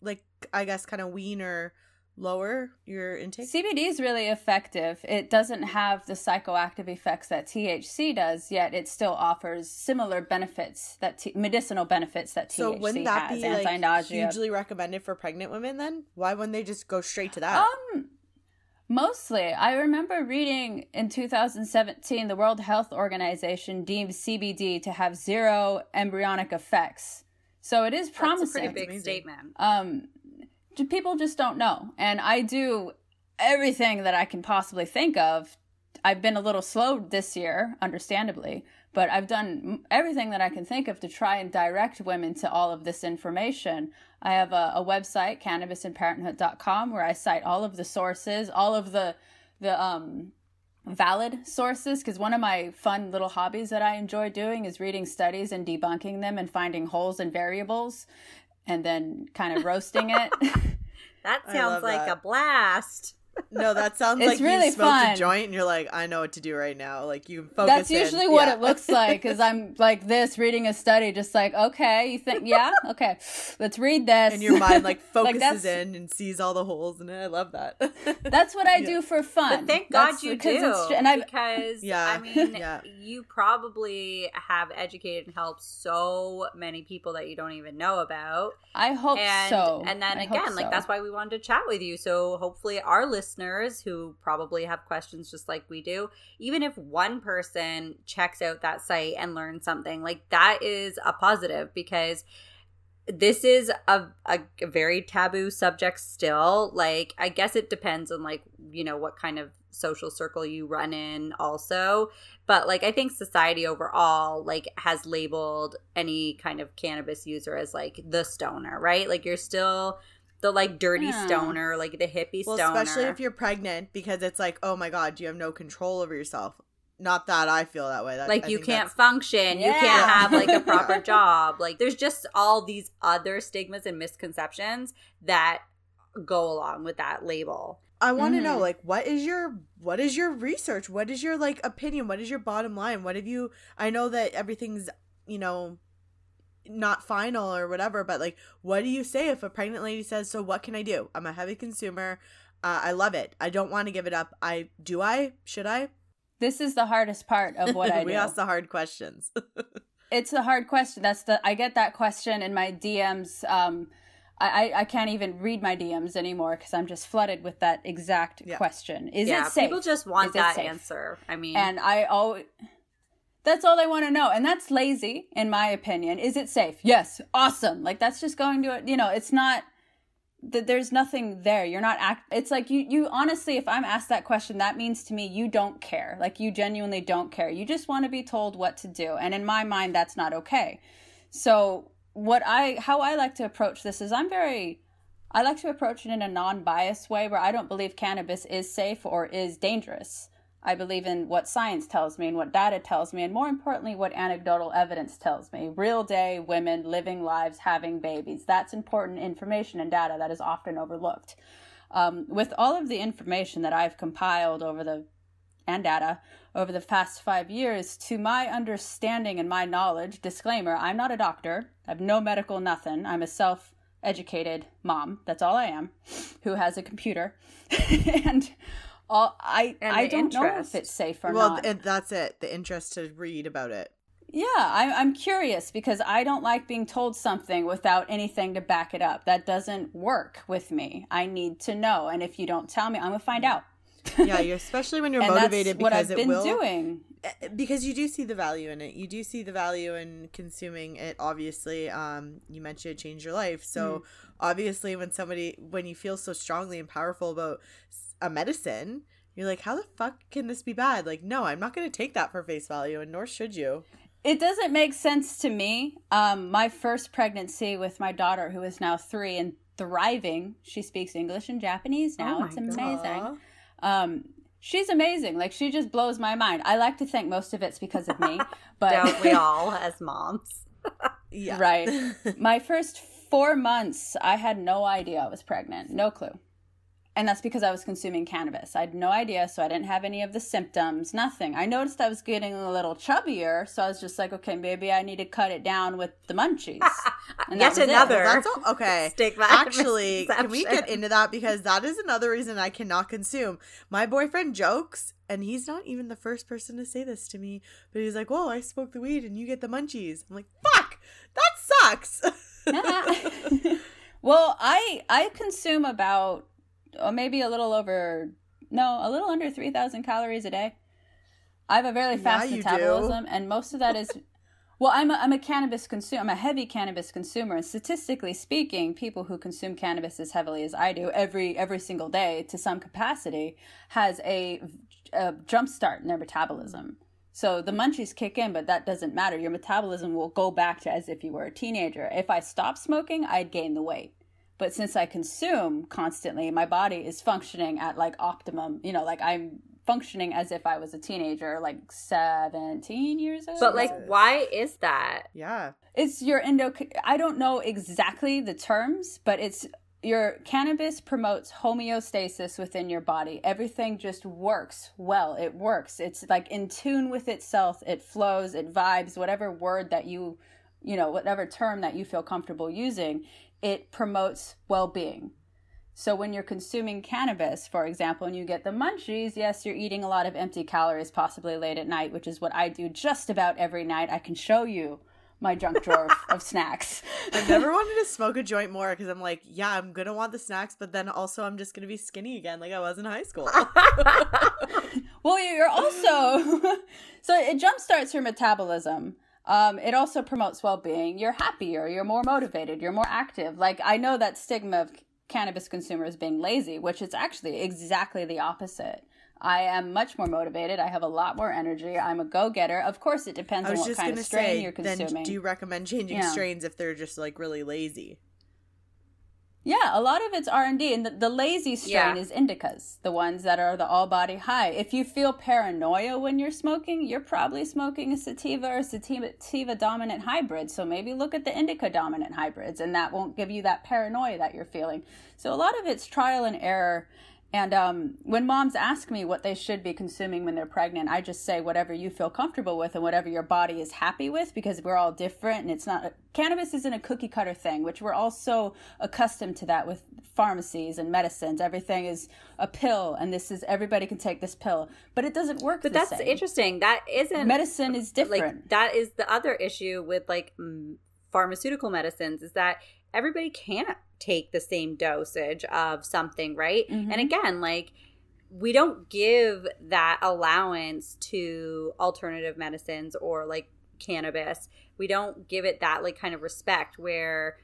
like i guess kind of wean or lower your intake? Cbd is really effective. It doesn't have the psychoactive effects that thc does yet it still offers similar benefits that t- medicinal benefits that so thc wouldn't that has, be like hugely recommended for pregnant women then? Why wouldn't they just go straight to that? Um Mostly. I remember reading in 2017 the World Health Organization deemed CBD to have zero embryonic effects. So it is promising. That's a pretty big statement. Um, people just don't know. And I do everything that I can possibly think of. I've been a little slow this year, understandably, but I've done everything that I can think of to try and direct women to all of this information. I have a, a website, cannabisandparenthood.com, where I cite all of the sources, all of the the um, valid sources because one of my fun little hobbies that I enjoy doing is reading studies and debunking them and finding holes and variables and then kind of roasting it. that sounds like that. a blast. No, that sounds it's like really you smoked fun. a joint and you're like, I know what to do right now. Like you focus. That's usually in. what yeah. it looks like. Is I'm like this reading a study, just like okay, you think yeah, okay, let's read this. And your mind like focuses like in and sees all the holes in it. I love that. that's what I yeah. do for fun. But thank that's, God you do, and I because yeah, I mean, yeah. you probably have educated and helped so many people that you don't even know about. I hope and, so. And then I again, like that's why we wanted to chat with you. So hopefully, our listeners who probably have questions just like we do, even if one person checks out that site and learns something, like that is a positive because this is a, a, very taboo subject still. Like i guess it depends on like you know what kind of social circle you run in also. But like i think society overall like has labeled any kind of cannabis user as like the stoner right? Like you're still the like dirty yeah. stoner like the hippie well, stoner especially if you're pregnant because it's like oh my god you have no control over yourself not that I feel that way. That, like I you can't function, yeah. you can't have like a proper job. Like there's just all these other stigmas and misconceptions that go along with that label. I want to mm-hmm. know like what is your what is your research? What is your like opinion? What is your bottom line? What have you I know that everything's, you know, not final or whatever, but like what do you say if a pregnant lady says, "So what can I do? I'm a heavy consumer. Uh, I love it. I don't want to give it up. I do I? Should I?" This is the hardest part of what I do. we ask the hard questions. it's the hard question. That's the I get that question in my DMs um I, I can't even read my DMs anymore because I'm just flooded with that exact yeah. question. Is yeah, it safe? People just want is that answer. I mean, and I always That's all they want to know. And that's lazy, in my opinion. Is it safe? Yes. Awesome. Like that's just going to, you know, it's not that there's nothing there. You're not act it's like you you honestly if I'm asked that question that means to me you don't care. Like you genuinely don't care. You just want to be told what to do. And in my mind that's not okay. So what I how I like to approach this is I'm very I like to approach it in a non-biased way where I don't believe cannabis is safe or is dangerous. I believe in what science tells me and what data tells me, and more importantly, what anecdotal evidence tells me. Real day women living lives, having babies. That's important information and data that is often overlooked. Um, with all of the information that I've compiled over the and data over the past five years, to my understanding and my knowledge, disclaimer, I'm not a doctor. I have no medical nothing. I'm a self educated mom. That's all I am, who has a computer. and all I and I don't interest. know if it's safe or well, not. Well, that's it. The interest to read about it. Yeah, I, I'm curious because I don't like being told something without anything to back it up. That doesn't work with me. I need to know, and if you don't tell me, I'm gonna find out. yeah, especially when you're motivated because what I've it been will. Doing eh, because you do see the value in it. You do see the value in consuming it. Obviously, um, you mentioned it changed your life. So mm. obviously, when somebody when you feel so strongly and powerful about a medicine, you're like, how the fuck can this be bad? Like, no, I'm not going to take that for face value, and nor should you. It doesn't make sense to me. Um, my first pregnancy with my daughter, who is now three and thriving, she speaks English and Japanese now. Oh it's amazing. Um, she's amazing. Like she just blows my mind. I like to think most of it's because of me, but don't we all as moms? yeah, right. My first four months, I had no idea I was pregnant. No clue and that's because I was consuming cannabis. I had no idea, so I didn't have any of the symptoms, nothing. I noticed I was getting a little chubbier, so I was just like, okay, maybe I need to cut it down with the munchies. And Yet another. Well, that's okay. Stigma. Actually, can we get into that because that is another reason I cannot consume. My boyfriend jokes, and he's not even the first person to say this to me, but he's like, "Well, I smoke the weed, and you get the munchies." I'm like, "Fuck, that sucks." well, I I consume about or maybe a little over no, a little under 3000 calories a day. I have a very fast yeah, metabolism do. and most of that is well, I'm a, I'm a cannabis consumer. I'm a heavy cannabis consumer, and statistically speaking, people who consume cannabis as heavily as I do every every single day to some capacity has a, a jump start in their metabolism. So the munchies kick in, but that doesn't matter. Your metabolism will go back to as if you were a teenager. If I stopped smoking, I'd gain the weight. But since I consume constantly, my body is functioning at like optimum, you know, like I'm functioning as if I was a teenager, like 17 years old. But like, why is that? Yeah. It's your endo, I don't know exactly the terms, but it's your cannabis promotes homeostasis within your body. Everything just works well. It works. It's like in tune with itself. It flows, it vibes, whatever word that you, you know, whatever term that you feel comfortable using it promotes well-being. So when you're consuming cannabis, for example, and you get the munchies, yes, you're eating a lot of empty calories, possibly late at night, which is what I do just about every night. I can show you my junk drawer of snacks. I've never wanted to smoke a joint more because I'm like, yeah, I'm gonna want the snacks, but then also I'm just gonna be skinny again, like I was in high school. well, you're also so it jumpstarts your metabolism. Um, it also promotes well being. You're happier, you're more motivated, you're more active. Like, I know that stigma of cannabis consumers being lazy, which is actually exactly the opposite. I am much more motivated. I have a lot more energy. I'm a go getter. Of course, it depends on what kind of strain say, you're consuming. Then do you recommend changing yeah. strains if they're just like really lazy? Yeah, a lot of it's R and D, and the, the lazy strain yeah. is indicas, the ones that are the all body high. If you feel paranoia when you're smoking, you're probably smoking a sativa or sativa, sativa dominant hybrid. So maybe look at the indica dominant hybrids, and that won't give you that paranoia that you're feeling. So a lot of it's trial and error and um, when moms ask me what they should be consuming when they're pregnant, I just say whatever you feel comfortable with and whatever your body is happy with because we're all different and it's not, cannabis isn't a cookie cutter thing, which we're all so accustomed to that with pharmacies and medicines. Everything is a pill and this is, everybody can take this pill, but it doesn't work But that's same. interesting. That isn't. Medicine is different. Like, that is the other issue with like pharmaceutical medicines is that everybody can't take the same dosage of something, right? Mm-hmm. And again, like we don't give that allowance to alternative medicines or like cannabis. We don't give it that like kind of respect where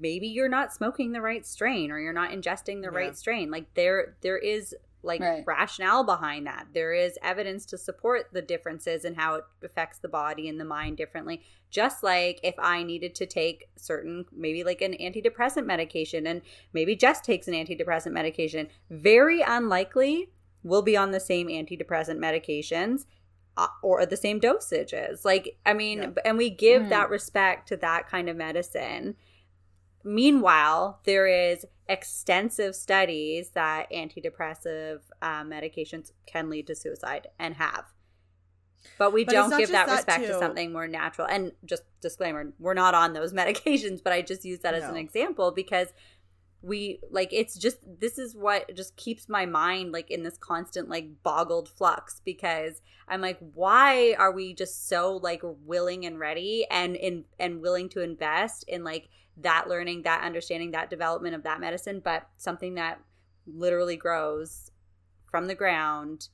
maybe you're not smoking the right strain or you're not ingesting the yeah. right strain. Like there there is like right. rationale behind that. There is evidence to support the differences and how it affects the body and the mind differently. Just like if I needed to take certain, maybe like an antidepressant medication, and maybe Jess takes an antidepressant medication, very unlikely we'll be on the same antidepressant medications uh, or the same dosages. Like, I mean, yeah. and we give mm. that respect to that kind of medicine. Meanwhile, there is extensive studies that antidepressive uh, medications can lead to suicide and have. But we but don't give that, that respect too. to something more natural. And just disclaimer, we're not on those medications, but I just use that no. as an example because we like it's just this is what just keeps my mind like in this constant like boggled flux because i'm like why are we just so like willing and ready and in and willing to invest in like that learning, that understanding, that development of that medicine, but something that literally grows from the ground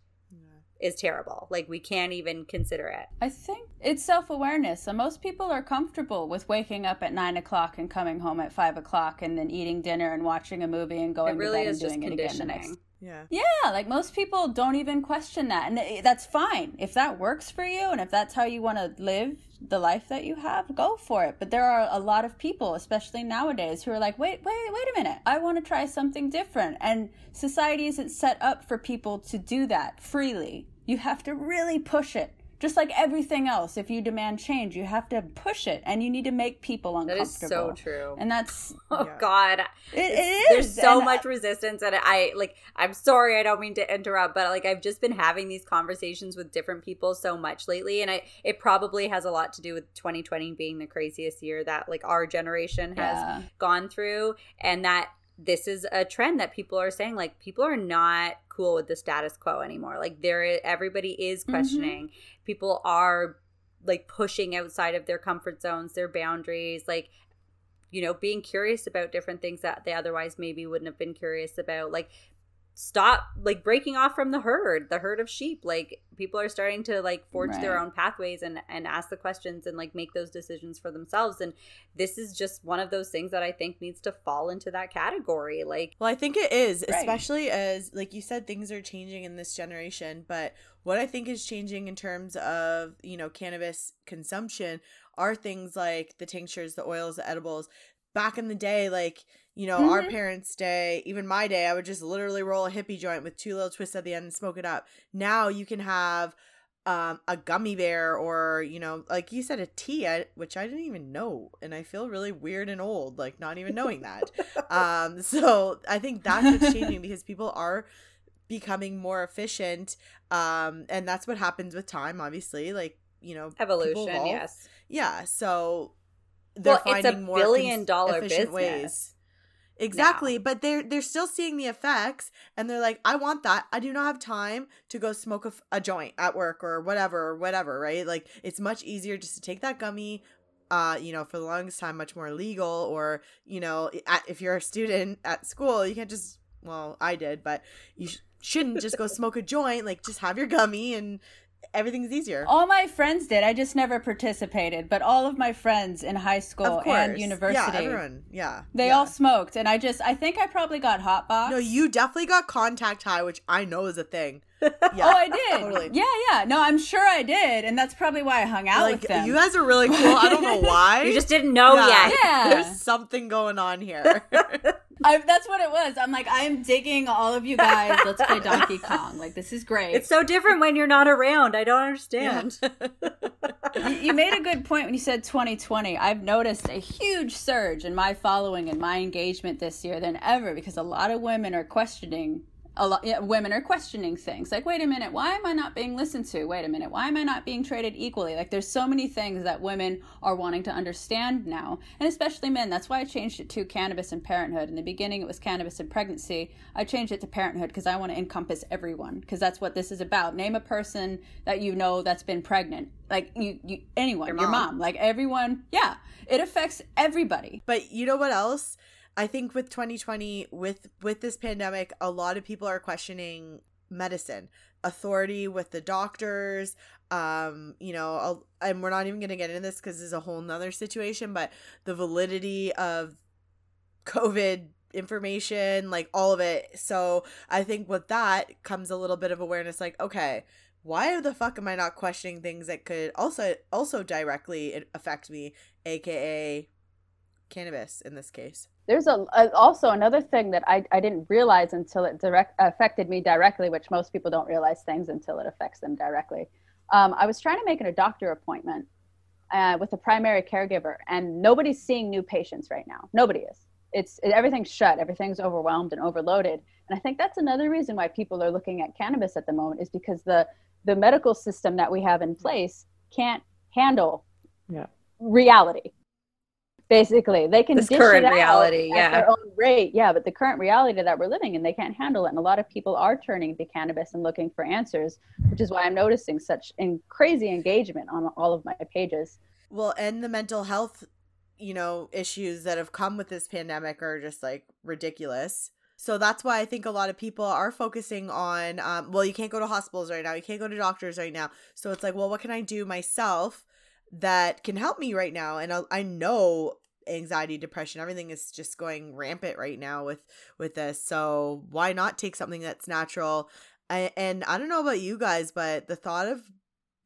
is terrible. Like we can't even consider it. I think it's self awareness. And most people are comfortable with waking up at nine o'clock and coming home at five o'clock and then eating dinner and watching a movie and going it really to bed and doing it again the next yeah. Yeah, like most people don't even question that. And that's fine. If that works for you and if that's how you want to live the life that you have, go for it. But there are a lot of people, especially nowadays, who are like, wait, wait, wait a minute. I want to try something different. And society isn't set up for people to do that freely. You have to really push it just like everything else if you demand change you have to push it and you need to make people uncomfortable that is so true and that's oh yeah. god it, it is there's so and much I, resistance and i like i'm sorry i don't mean to interrupt but like i've just been having these conversations with different people so much lately and i it probably has a lot to do with 2020 being the craziest year that like our generation has yeah. gone through and that this is a trend that people are saying like people are not cool with the status quo anymore like there everybody is mm-hmm. questioning mm-hmm. people are like pushing outside of their comfort zones their boundaries like you know being curious about different things that they otherwise maybe wouldn't have been curious about like stop like breaking off from the herd the herd of sheep. Like people are starting to like forge right. their own pathways and and ask the questions and like make those decisions for themselves. And this is just one of those things that i think needs to fall into that category. Like well i think it is right. especially as like you said things are changing in this generation. But what i think is changing in terms of you know cannabis consumption are things like the tinctures the oils the edibles. Back in the day like you know, mm-hmm. our parents' day, even my day, I would just literally roll a hippie joint with two little twists at the end and smoke it up. Now you can have um, a gummy bear or, you know, like you said, a tea, which I didn't even know. And I feel really weird and old, like not even knowing that. um, so I think that's what's changing because people are becoming more efficient. Um, and that's what happens with time, obviously. Like, you know, evolution, yes. Yeah. So they're well, finding it's a more billion cons- dollar business. ways Exactly, yeah. but they're they're still seeing the effects and they're like I want that. I do not have time to go smoke a, a joint at work or whatever or whatever, right? Like it's much easier just to take that gummy uh, you know, for the longest time much more legal or, you know, at, if you're a student at school, you can't just well, I did, but you sh- shouldn't just go smoke a joint, like just have your gummy and everything's easier. All my friends did. I just never participated, but all of my friends in high school and university, yeah, everyone, yeah, they yeah. all smoked, and I just, I think I probably got hot box. No, you definitely got contact high, which I know is a thing. Yeah, oh, I did. Totally. Yeah, yeah. No, I'm sure I did, and that's probably why I hung out like, with them. You guys are really cool. I don't know why. you just didn't know yeah. yet. Yeah, there's something going on here. I, that's what it was. I'm like, I'm digging all of you guys. Let's play Donkey Kong. Like, this is great. It's so different when you're not around. I don't understand. Yeah. you, you made a good point when you said 2020. I've noticed a huge surge in my following and my engagement this year than ever because a lot of women are questioning a lot yeah, women are questioning things. Like wait a minute why am i not being listened to? Wait a minute why am i not being treated equally? Like there's so many things that women are wanting to understand now and especially men. That's why i changed it to cannabis and parenthood. In the beginning it was cannabis and pregnancy. I changed it to parenthood because i want to encompass everyone because that's what this is about. Name a person that you know that's been pregnant. Like you, you anyone. Your mom. your mom. Like everyone yeah. It affects everybody. But you know what else I think with 2020 with with this pandemic, a lot of people are questioning medicine, authority with the doctors, um, you know, and we're not even going to get into this this is a whole nother situation, but the validity of COVID information, like all of it. So I think with that comes a little bit of awareness like, okay, why the fuck am I not questioning things that could also also directly affect me, aka cannabis in this case? There's a, a also another thing that I, I didn't realize until it direct affected me directly, which most people don't realize things until it affects them directly. Um, I was trying to make a doctor appointment uh, with a primary caregiver, and nobody's seeing new patients right now. Nobody is it's it, everything's shut everything's overwhelmed and overloaded and i think that's another reason why people are looking at cannabis at the moment is because the the medical system that we have in place can't handle yeah. reality basically they can this current reality yeah their own rate yeah but the current reality that we're living in they can't handle it and a lot of people are turning to cannabis and looking for answers which is why i'm noticing such in crazy engagement on all of my pages well and the mental health you know, issues that have come with this pandemic are just like ridiculous. So that's why I think a lot of people are focusing on, um, well, you can't go to hospitals right now, you can't go to doctors right now. So it's like, well, what can I do myself that can help me right now? And I, I know anxiety, depression, everything is just going rampant right now with with this. So why not take something that's natural? I, and I don't know about you guys, but the thought of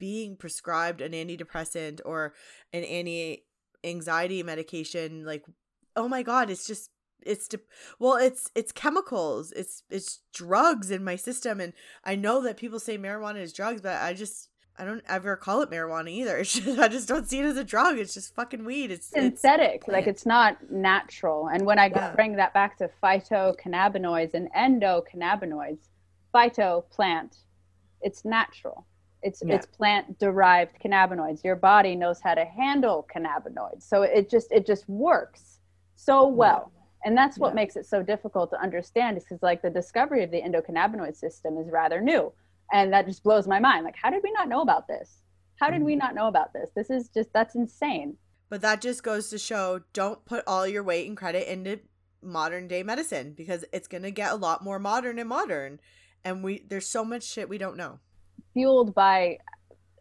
being prescribed an antidepressant or an anti anxiety medication like oh my god it's just it's de- well it's it's chemicals it's it's drugs in my system and i know that people say marijuana is drugs but i just I don't ever call it marijuana either. Just, I just don't see it as a drug. It's just fucking weed. It's synthetic. It's, like it's not natural. And when I yeah. bring that back to phytocannabinoids and endocannabinoids, phyto plant, it's natural. It's yeah. it's plant derived cannabinoids. Your body knows how to handle cannabinoids. So it just it just works so well. Yeah. And that's what makes it so difficult to understand is because like the discovery of the endocannabinoid system is rather new. And that just blows my mind. Like, how did we not know about this? How did we mm-hmm. not know about this? This is just that's insane. But that just goes to show don't put all your weight and credit into modern day medicine because it's going to get a lot more modern and modern and we there's so much shit we don't know fueled by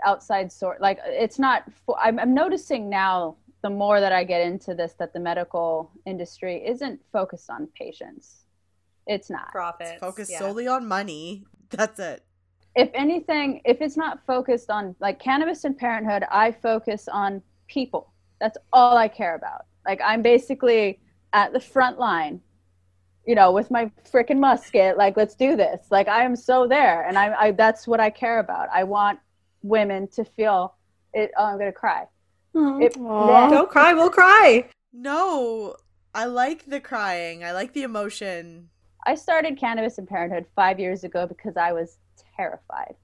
outside source like it's not I'm, I'm noticing now the more that i get into this that the medical industry isn't focused on patients it's not profit focused yeah. solely on money that's it if anything if it's not focused on like cannabis and parenthood i focus on people that's all i care about like i'm basically at the front line you know, with my freaking musket, like, let's do this. Like, I am so there. And I, I, that's what I care about. I want women to feel it. Oh, I'm going to cry. Mm-hmm. Don't cry. We'll cry. No, I like the crying. I like the emotion. I started Cannabis and Parenthood five years ago because I was terrified.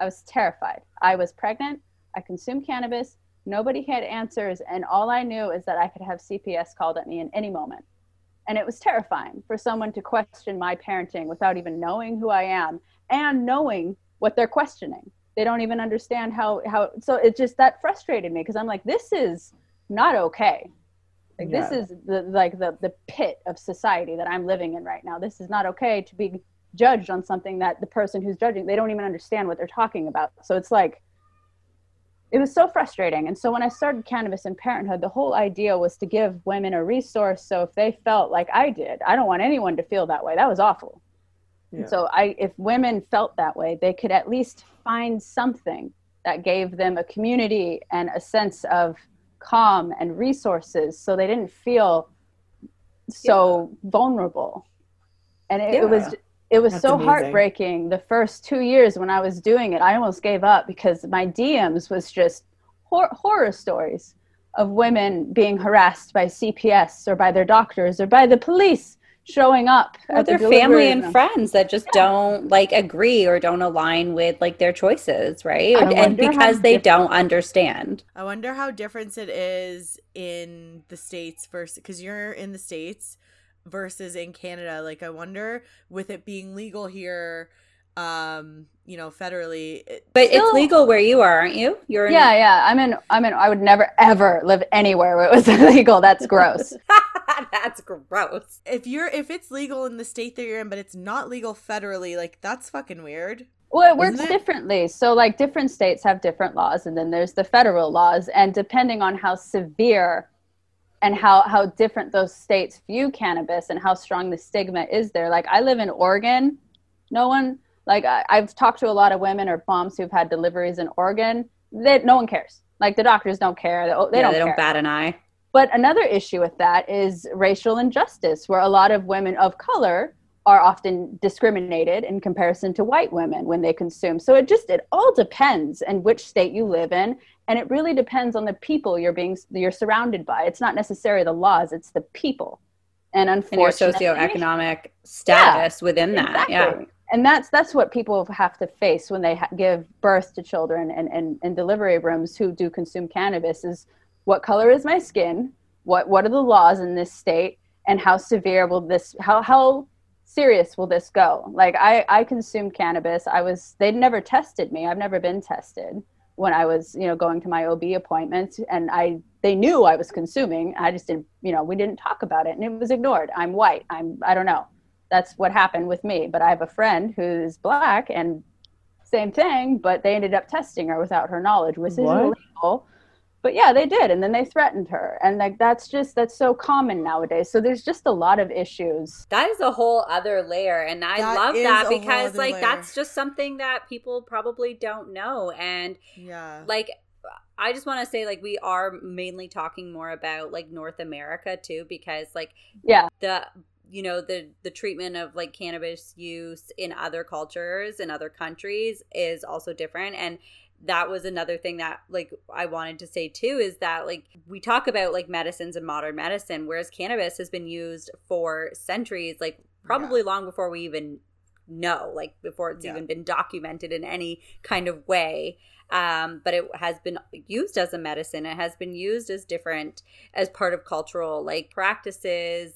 I was terrified. I was pregnant. I consumed cannabis. Nobody had answers. And all I knew is that I could have CPS called at me in any moment. And it was terrifying for someone to question my parenting without even knowing who I am and knowing what they're questioning. They don't even understand how, how so it just that frustrated me because I'm like, this is not okay. Like yeah. this is the like the the pit of society that I'm living in right now. This is not okay to be judged on something that the person who's judging they don't even understand what they're talking about. So it's like it was so frustrating. And so when I started Cannabis and Parenthood, the whole idea was to give women a resource. So if they felt like I did, I don't want anyone to feel that way. That was awful. Yeah. So I, if women felt that way, they could at least find something that gave them a community and a sense of calm and resources, so they didn't feel so yeah. vulnerable. And it, yeah. it was it was That's so amazing. heartbreaking the first two years when I was doing it. I almost gave up because my DMs was just hor- horror stories of women being harassed by CPS or by their doctors or by the police showing up or their the family and friends that just yeah. don't like agree or don't align with like their choices right and because they don't understand i wonder how different it is in the states versus because you're in the states versus in Canada. Like I wonder with it being legal here, um, you know, federally. But Still, it's legal where you are, aren't you? You're in yeah, yeah. I'm in. I'm in. I would never ever live anywhere where it was illegal. That's gross. that's gross. If you're if it's legal in the state that you're in, but it's not legal federally, like that's fucking weird. Well, it works it? differently. So, like, different states have different laws, and then there's the federal laws. And depending on how severe and how, how different those states view cannabis and how strong the stigma is there, like, I live in Oregon. No one, like, I, have talked to a lot of women or moms who've had deliveries in Oregon. That no one cares. Like, the doctors don't care. They, they yeah, don't. They care. don't bat an eye. But another issue with that is racial injustice, where a lot of women of color are often discriminated in comparison to white women when they consume. So it just it all depends and which state you live in and it really depends on the people you're being you're surrounded by. It's not necessarily the laws, it's the people. And unfortunately and your socioeconomic status yeah, within that. Exactly. Yeah. And that's that's what people have to face when they ha- give birth to children and, and, and delivery rooms who do consume cannabis is what color is my skin? What what are the laws in this state? And how severe will this how how serious will this go? Like I, I consumed cannabis. I was they'd never tested me. I've never been tested when I was, you know, going to my OB appointment and I they knew I was consuming. I just didn't, you know, we didn't talk about it and it was ignored. I'm white. I'm I don't know. That's what happened with me. But I have a friend who's black and same thing, but they ended up testing her without her knowledge, which is illegal but yeah they did and then they threatened her and like that's just that's so common nowadays. So there's just a lot of issues. That is a whole other layer and i that love that because like layer. that's just something that people probably don't know and yeah. like I just want to say like we are mainly talking more about like North America too because like yeah. the you know the the treatment of like cannabis use in other cultures in other countries is also different and that was another thing that like I wanted to say too is that like we talk about like medicines and modern medicine whereas cannabis has been used for centuries like probably yeah. long before we even know like before it's yeah. even been documented in any kind of way um, but it has been used as a medicine it has been used as different as part of cultural like practices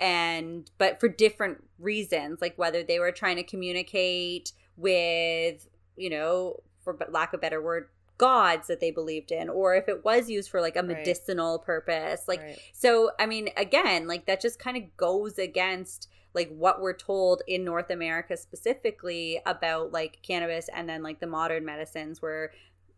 and but for different reasons like whether they were trying to communicate with you know for lack of better word gods that they believed in or if it was used for like a medicinal right. purpose like right. so i mean again like that just kind of goes against like what we're told in north america specifically about like cannabis and then like the modern medicines where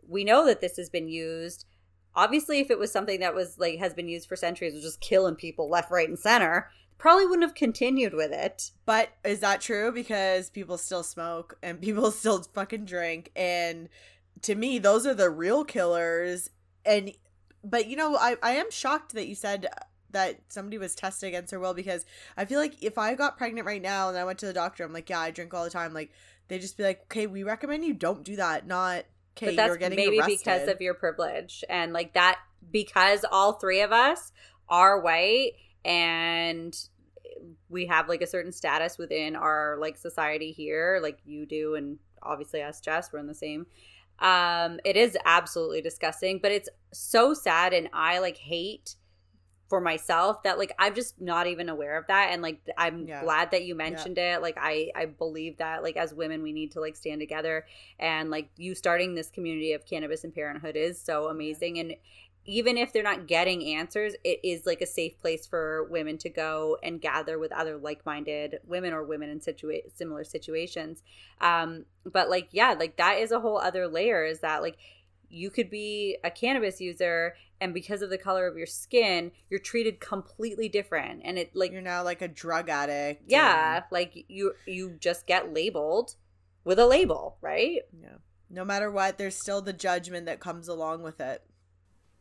we know that this has been used obviously if it was something that was like has been used for centuries was just killing people left right and center probably wouldn't have continued with it. But is that true? Because people still smoke and people still fucking drink. And to me, those are the real killers. And, but you know, I, I am shocked that you said that somebody was tested against her will because I feel like if I got pregnant right now and I went to the doctor, I'm like, yeah, I drink all the time. Like, they just be like, okay, we recommend you don't do that. Not, okay, you're getting maybe arrested. because of your privilege. And like that, because all three of us are white and we have like a certain status within our like society here like you do and obviously us jess we're in the same um it is absolutely disgusting but it's so sad and i like hate for myself that like i'm just not even aware of that and like i'm yeah. glad that you mentioned yeah. it like i i believe that like as women we need to like stand together and like you starting this community of cannabis and parenthood is so amazing and even if they're not getting answers, it is like a safe place for women to go and gather with other like-minded women or women in situa- similar situations. Um, but like, yeah, like that is a whole other layer. Is that like you could be a cannabis user and because of the color of your skin you're treated completely different and it like you're now like a drug addict yeah and... like you you just get labeled with a label right yeah no matter what there's still the judgment that comes along with it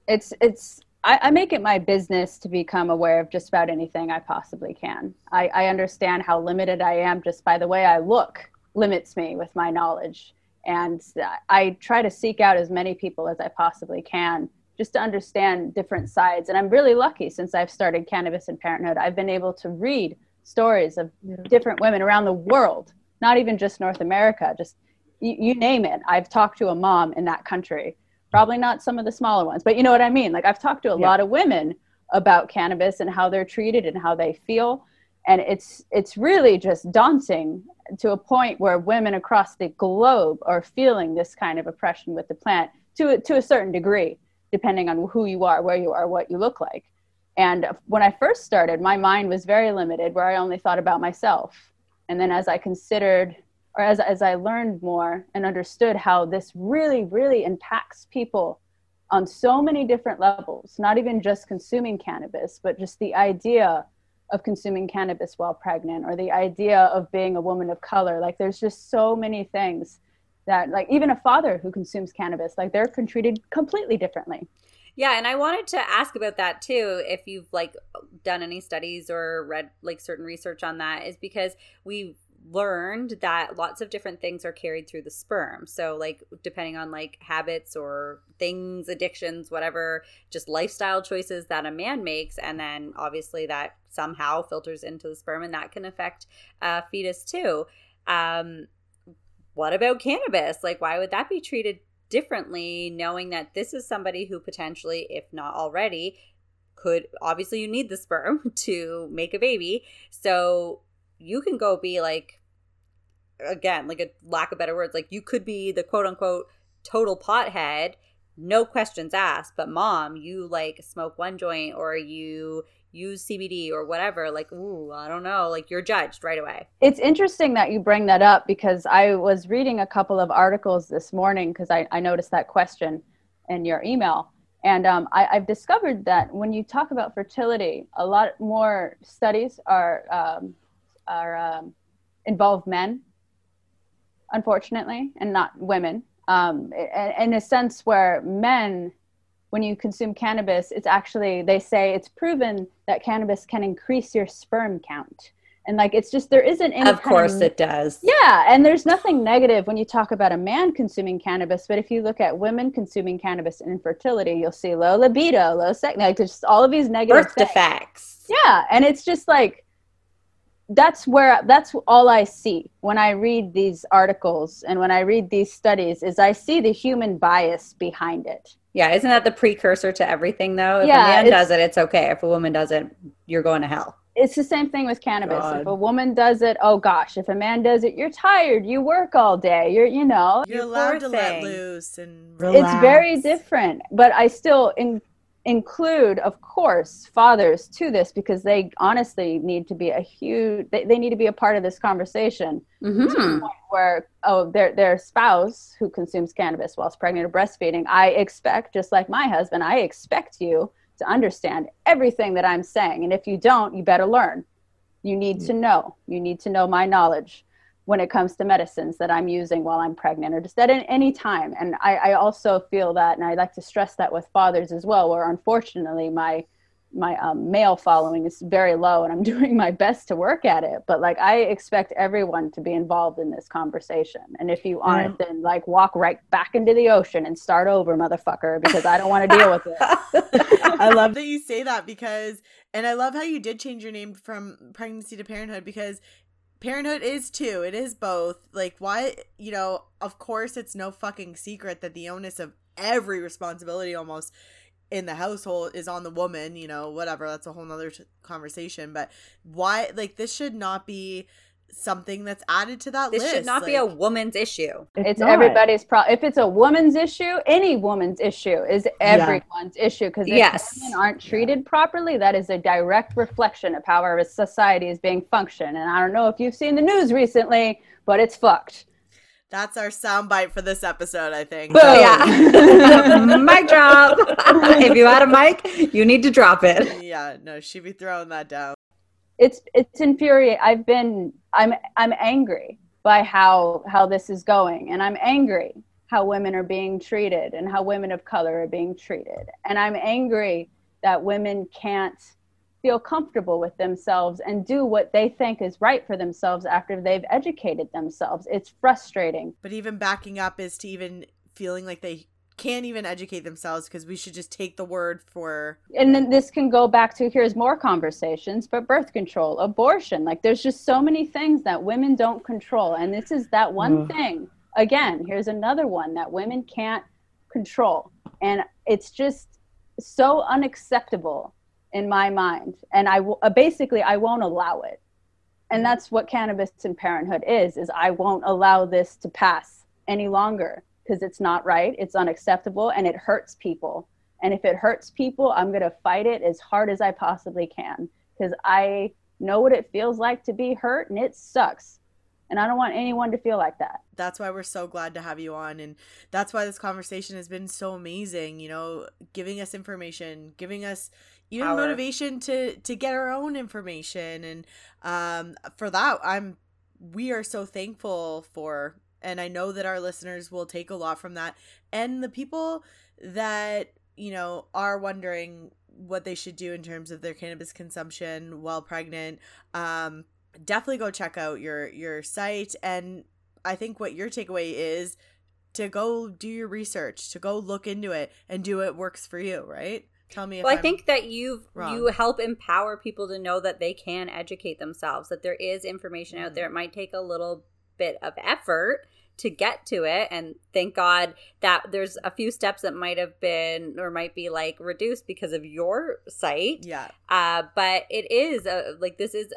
it's it's I, I, make it my business to become aware of just about anything I possibly can. I, I understand how limited I am just by the way I look limits me with my knowledge. And I try to seek out as many people as I possibly can just to understand different sides. And I'm really lucky since I've started Cannabis and Parenthood. I've been able to read stories of yeah. different women around the world, not even just North America, just you, you name it. I've talked to a mom in that country probably not some of the smaller ones but you know what i mean? Like i've talked to a yeah. lot of women about cannabis and how they're treated and how they feel. And it's it's really just daunting to a point where women across the globe are feeling this kind of oppression with the plant to to a certain degree depending on who you are where you are what you look like. And when i first started my mind was very limited where i only thought about myself. And then as i considered or as, as i learned more and understood how this really really impacts people on so many different levels not even just consuming cannabis but just the idea of consuming cannabis while pregnant or the idea of being a woman of color. Like there's just so many things that like even a father who consumes cannabis like they're treated completely differently. Yeah and i wanted to ask about that too if you've like done any studies or read like certain research on that is because we learned that lots of different things are carried through the sperm. So like depending on like habits or things, addictions, whatever, just lifestyle choices that a man makes and then obviously that somehow filters into the sperm and that can affect a fetus too. Um what about cannabis? Like why would that be treated differently knowing that this is somebody who potentially if not already could obviously you need the sperm to make a baby. So you can go be like again like a lack of better words like you could be the quote unquote total pothead no questions asked but mom you like smoke one joint or you use CBD or whatever like ooh I don't know like you're judged right away. It's interesting that you bring that up because I was reading a couple of articles this morning because I, I noticed that question in your email and um, I, have discovered that when you talk about fertility a lot more studies are um, are um, involve men, unfortunately, and not women. Um, in a sense where men, when you consume cannabis, it's actually they say it's proven that cannabis can increase your sperm count. And like it's just there isn't any. Of course, of, it does. Yeah, and there's nothing negative when you talk about a man consuming cannabis, but if you look at women consuming cannabis and infertility, you'll see low libido, low sex, like just all of these negative birth defects. Yeah, and it's just like that's where that's all i see when i read these articles and when i read these studies is i see the human bias behind it yeah isn't that the precursor to everything though if yeah, a man does it it's okay if a woman does it you're going to hell it's the same thing with cannabis God. if a woman does it oh gosh if a man does it you're tired you work all day you're you know you're allowed to thing. let loose and relax. it's very different but i still in include of course fathers to this because they honestly need to be a huge they, they need to be a part of this conversation mm-hmm. where oh their their spouse who consumes cannabis whilst pregnant or breastfeeding i expect just like my husband i expect you to understand everything that i'm saying and if you don't you better learn you need mm-hmm. to know you need to know my knowledge when it comes to medicines that I'm using while I'm pregnant or just at any time. And I, I also feel that, and I like to stress that with fathers as well, where unfortunately my my um, male following is very low and i'm doing my best to work at it but like i expect everyone to be involved in this conversation and if you aren't mm. then like walk right back into the ocean and start over motherfucker because i don't want to deal with it i love that you say that because and i love how you did change your name from pregnancy to parenthood because Parenthood is too. It is both. Like, why, you know, of course, it's no fucking secret that the onus of every responsibility almost in the household is on the woman, you know, whatever. That's a whole nother t- conversation. But why, like, this should not be something that's added to that this list. should not like, be a woman's issue. It's, it's everybody's problem. If it's a woman's issue, any woman's issue is everyone's yeah. issue because if yes. women aren't treated properly, that is a direct reflection of how our society is being functioned. And I don't know if you've seen the news recently, but it's fucked. That's our soundbite for this episode, I think. Boom. Yeah. mic drop. if you had a mic, you need to drop it. Yeah, no, she'd be throwing that down it's it's infuriating. I've been I'm I'm angry by how how this is going, and I'm angry how women are being treated and how women of color are being treated, and I'm angry that women can't feel comfortable with themselves and do what they think is right for themselves after they've educated themselves. It's frustrating. But even backing up is to even feeling like they can't even educate themselves because we should just take the word for and then this can go back to here's more conversations but birth control abortion. Like there's just so many things that women don't control and this is that one thing. Again here's another one that women can't control and it's just so unacceptable in my mind and I w- uh, basically I won't allow it. And that's what cannabis and parenthood is is i won't allow this to pass any longer because it's not right it's unacceptable and it hurts people. And if it hurts people i'm going to fight it as hard as i possibly can because i know what it feels like to be hurt and it sucks. And i don't want anyone to feel like that. That's why we're so glad to have you on and that's why this conversation has been so amazing you know giving us information giving us even Power. motivation to to get our own information. And um for that i'm we are so thankful for and i know that our listeners will take a lot from that and the people that you know are wondering what they should do in terms of their cannabis consumption while pregnant um definitely go check out your your site and i think what your takeaway is to go do your research to go look into it and do what works for you right Tell me. well, I think that you've you help empower people to know that they can educate themselves. That there is information mm. out there. It might take a little bit of effort to get to it, and thank God that there's a few steps that might have been or might be like reduced because of your site. Yeah. Uh, but it is a, like this is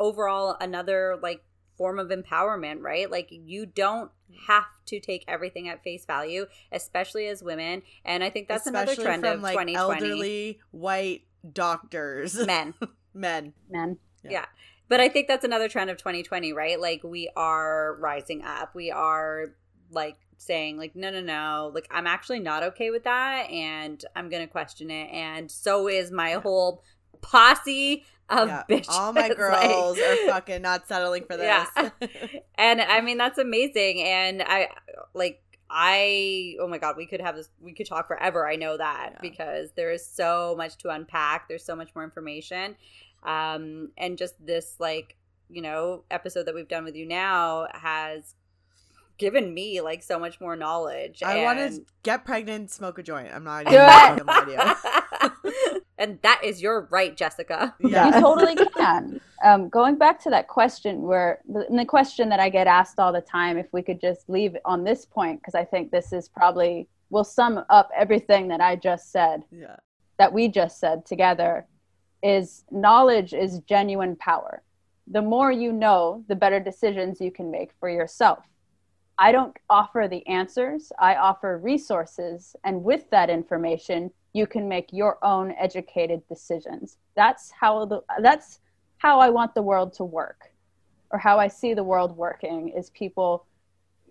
overall another like form of empowerment, right? Like you don't have to take everything at face value, especially as women. And I think that's especially another trend from, of like 2020. Elderly white doctors, men, men, men. Yeah. yeah. But I think that's another trend of 2020, right? Like we are rising up. We are like saying like no no no like i'm actually not okay with that and i'm gonna question it and so is my whole posse of yeah. bitches. All my girls like, are fucking not settling for this. Yeah. and I mean that's amazing. And I like I oh my god, we could have this we could talk forever. I know that yeah. because there is so much to unpack. There's so much more information. Um and just this like, you know, episode that we've done with you now has given me like so much more knowledge. I and... want to get pregnant, smoke a joint. I'm not even and that is your right, Jessica. Yeah, you totally can. Um, going back to that question, where the, the question that I get asked all the time, if we could just leave on this point, because I think this is probably will sum up everything that I just said. Yeah. That we just said together is knowledge is genuine power. The more you know, the better decisions you can make for yourself. I don't offer the answers, I offer resources. And with that information, you can make your own educated decisions. That's how the that's how I want the world to work or how I see the world working is people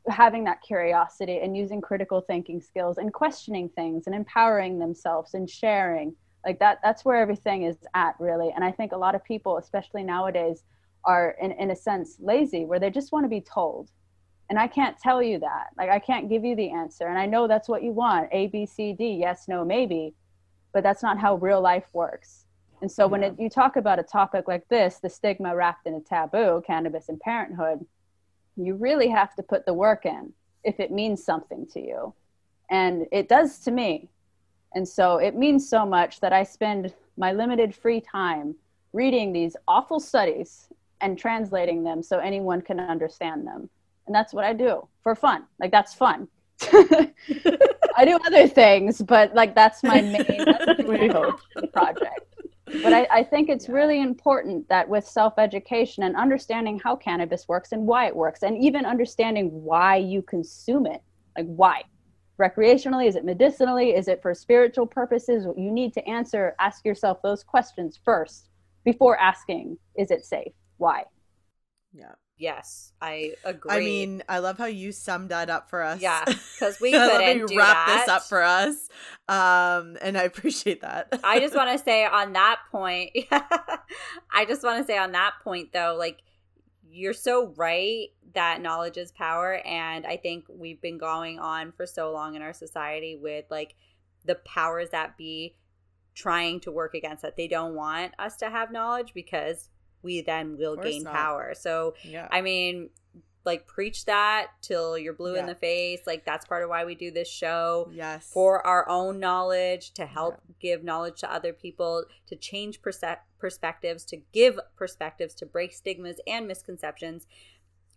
having that curiosity and using critical thinking skills and questioning things and empowering themselves and sharing like that that's where everything is at really and i think a lot of people especially nowadays are in, in a sense lazy where they just want to be told and I can't tell you that. Like, I can't give you the answer. And I know that's what you want A, B, C, D, yes, no, maybe. But that's not how real life works. And so, yeah. when it, you talk about a topic like this, the stigma wrapped in a taboo, cannabis and parenthood, you really have to put the work in if it means something to you. And it does to me. And so, it means so much that I spend my limited free time reading these awful studies and translating them so anyone can understand them and that's what I do for fun. Like that's fun. I do other things, but like that's my main that's my project. But I, I think it's yeah. really important that with self education and understanding how cannabis works and why it works, and even understanding why you consume it, like why recreationally is it medicinally is it for spiritual purposes you need to answer ask yourself those questions first before asking is it safe why yeah Yes, I agree. I mean, I love how you summed that up for us. Yeah, because we couldn't do wrap that. this up for us, um, and I appreciate that. I just want to say on that point, I just want to say on that point though, like you're so right that knowledge is power, and I think we've been going on for so long in our society with like the powers that be trying to work against that. They don't want us to have knowledge because we then will gain not. power. So, yeah. I mean, like preach that till you're blue yeah. in the face. Like that's part of why we do this show. Yes. For our own knowledge, to help yeah. give knowledge to other people, to change perse- perspectives, to give perspectives, to break stigmas and misconceptions.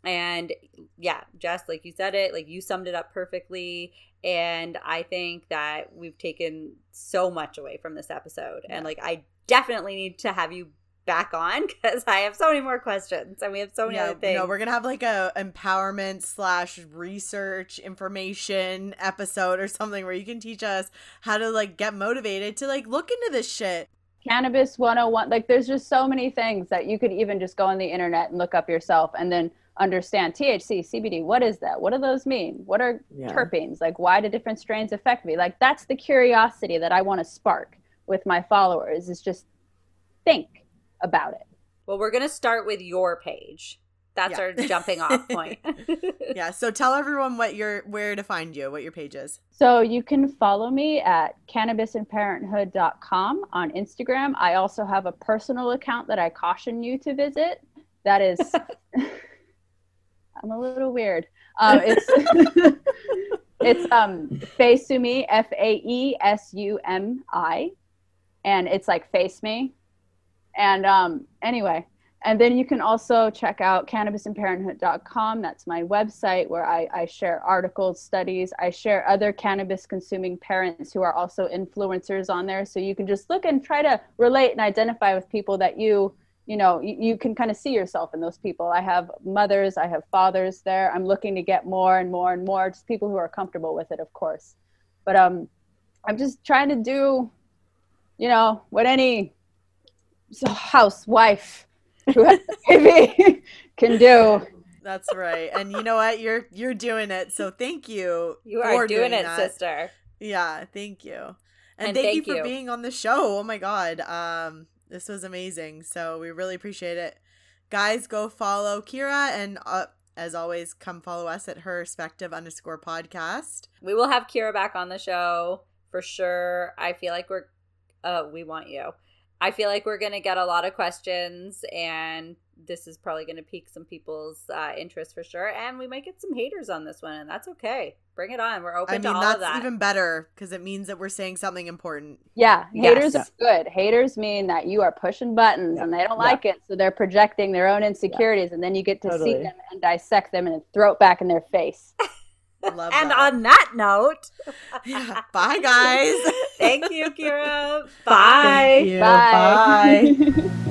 And yeah, Jess, like you said it, like you summed it up perfectly. And I think that we've taken so much away from this episode. Yeah. And like I definitely need to have you back on because I have so many more questions and we have so many yeah, other things. No, we're gonna have like a empowerment slash research information episode or something where you can teach us how to like get motivated to like look into this shit. Cannabis 101, like there's just so many things that you could even just go on the internet and look up yourself and then understand THC, CBD, what is that? What do those mean? What are yeah. terpenes? Like why do different strains affect me? Like that's the curiosity that I want to spark with my followers is just think about it. Well, we're going to start with your page. That's yeah. our jumping off point. yeah. So tell everyone what your where to find you, what your page is. So you can follow me at cannabisandparenthood.com on Instagram. I also have a personal account that I caution you to visit. That is I'm a little weird. Um, it's it's um Faesumi, F A E S U M I. And it's like face me and um, anyway, and then you can also check out cannabisandparenthood.com. That's my website where I, I, share articles, studies. I share other cannabis consuming parents who are also influencers on there. So you can just look and try to relate and identify with people that you, you know, you, you can kind of see yourself in those people. I have mothers, I have fathers there. I'm looking to get more and more and more, just people who are comfortable with it, of course. But um, I'm just trying to do, you know, what any housewife who has baby can do. That's right. And you know what? You're you're doing it. So thank you. You are doing, doing, it, that. sister. Yeah, thank you. And, and thank, thank, you for you. being on the show. Oh my god. Um this was amazing. So we really appreciate it. Guys, go follow Kira and uh, as always, come follow us at her respective underscore podcast. We will have Kira back on the show for sure. I feel like we're uh we want you. I feel like we're going to get a lot of questions, and this is probably going to pique some people's uh, interest for sure. And we might get some haters on this one, and that's okay. Bring it on. We're open I mean, to all that's of that. even better because it means that we're saying something important. Yeah, haters yes. is good. Haters mean that you are pushing buttons yeah. and they don't yeah. like it, so they're projecting their own insecurities, yeah. and then you get to totally. see them and dissect them and throw it back in their face. Love and that. on that note, yeah. bye guys. Thank you, Kira. Bye. You. Bye. Bye.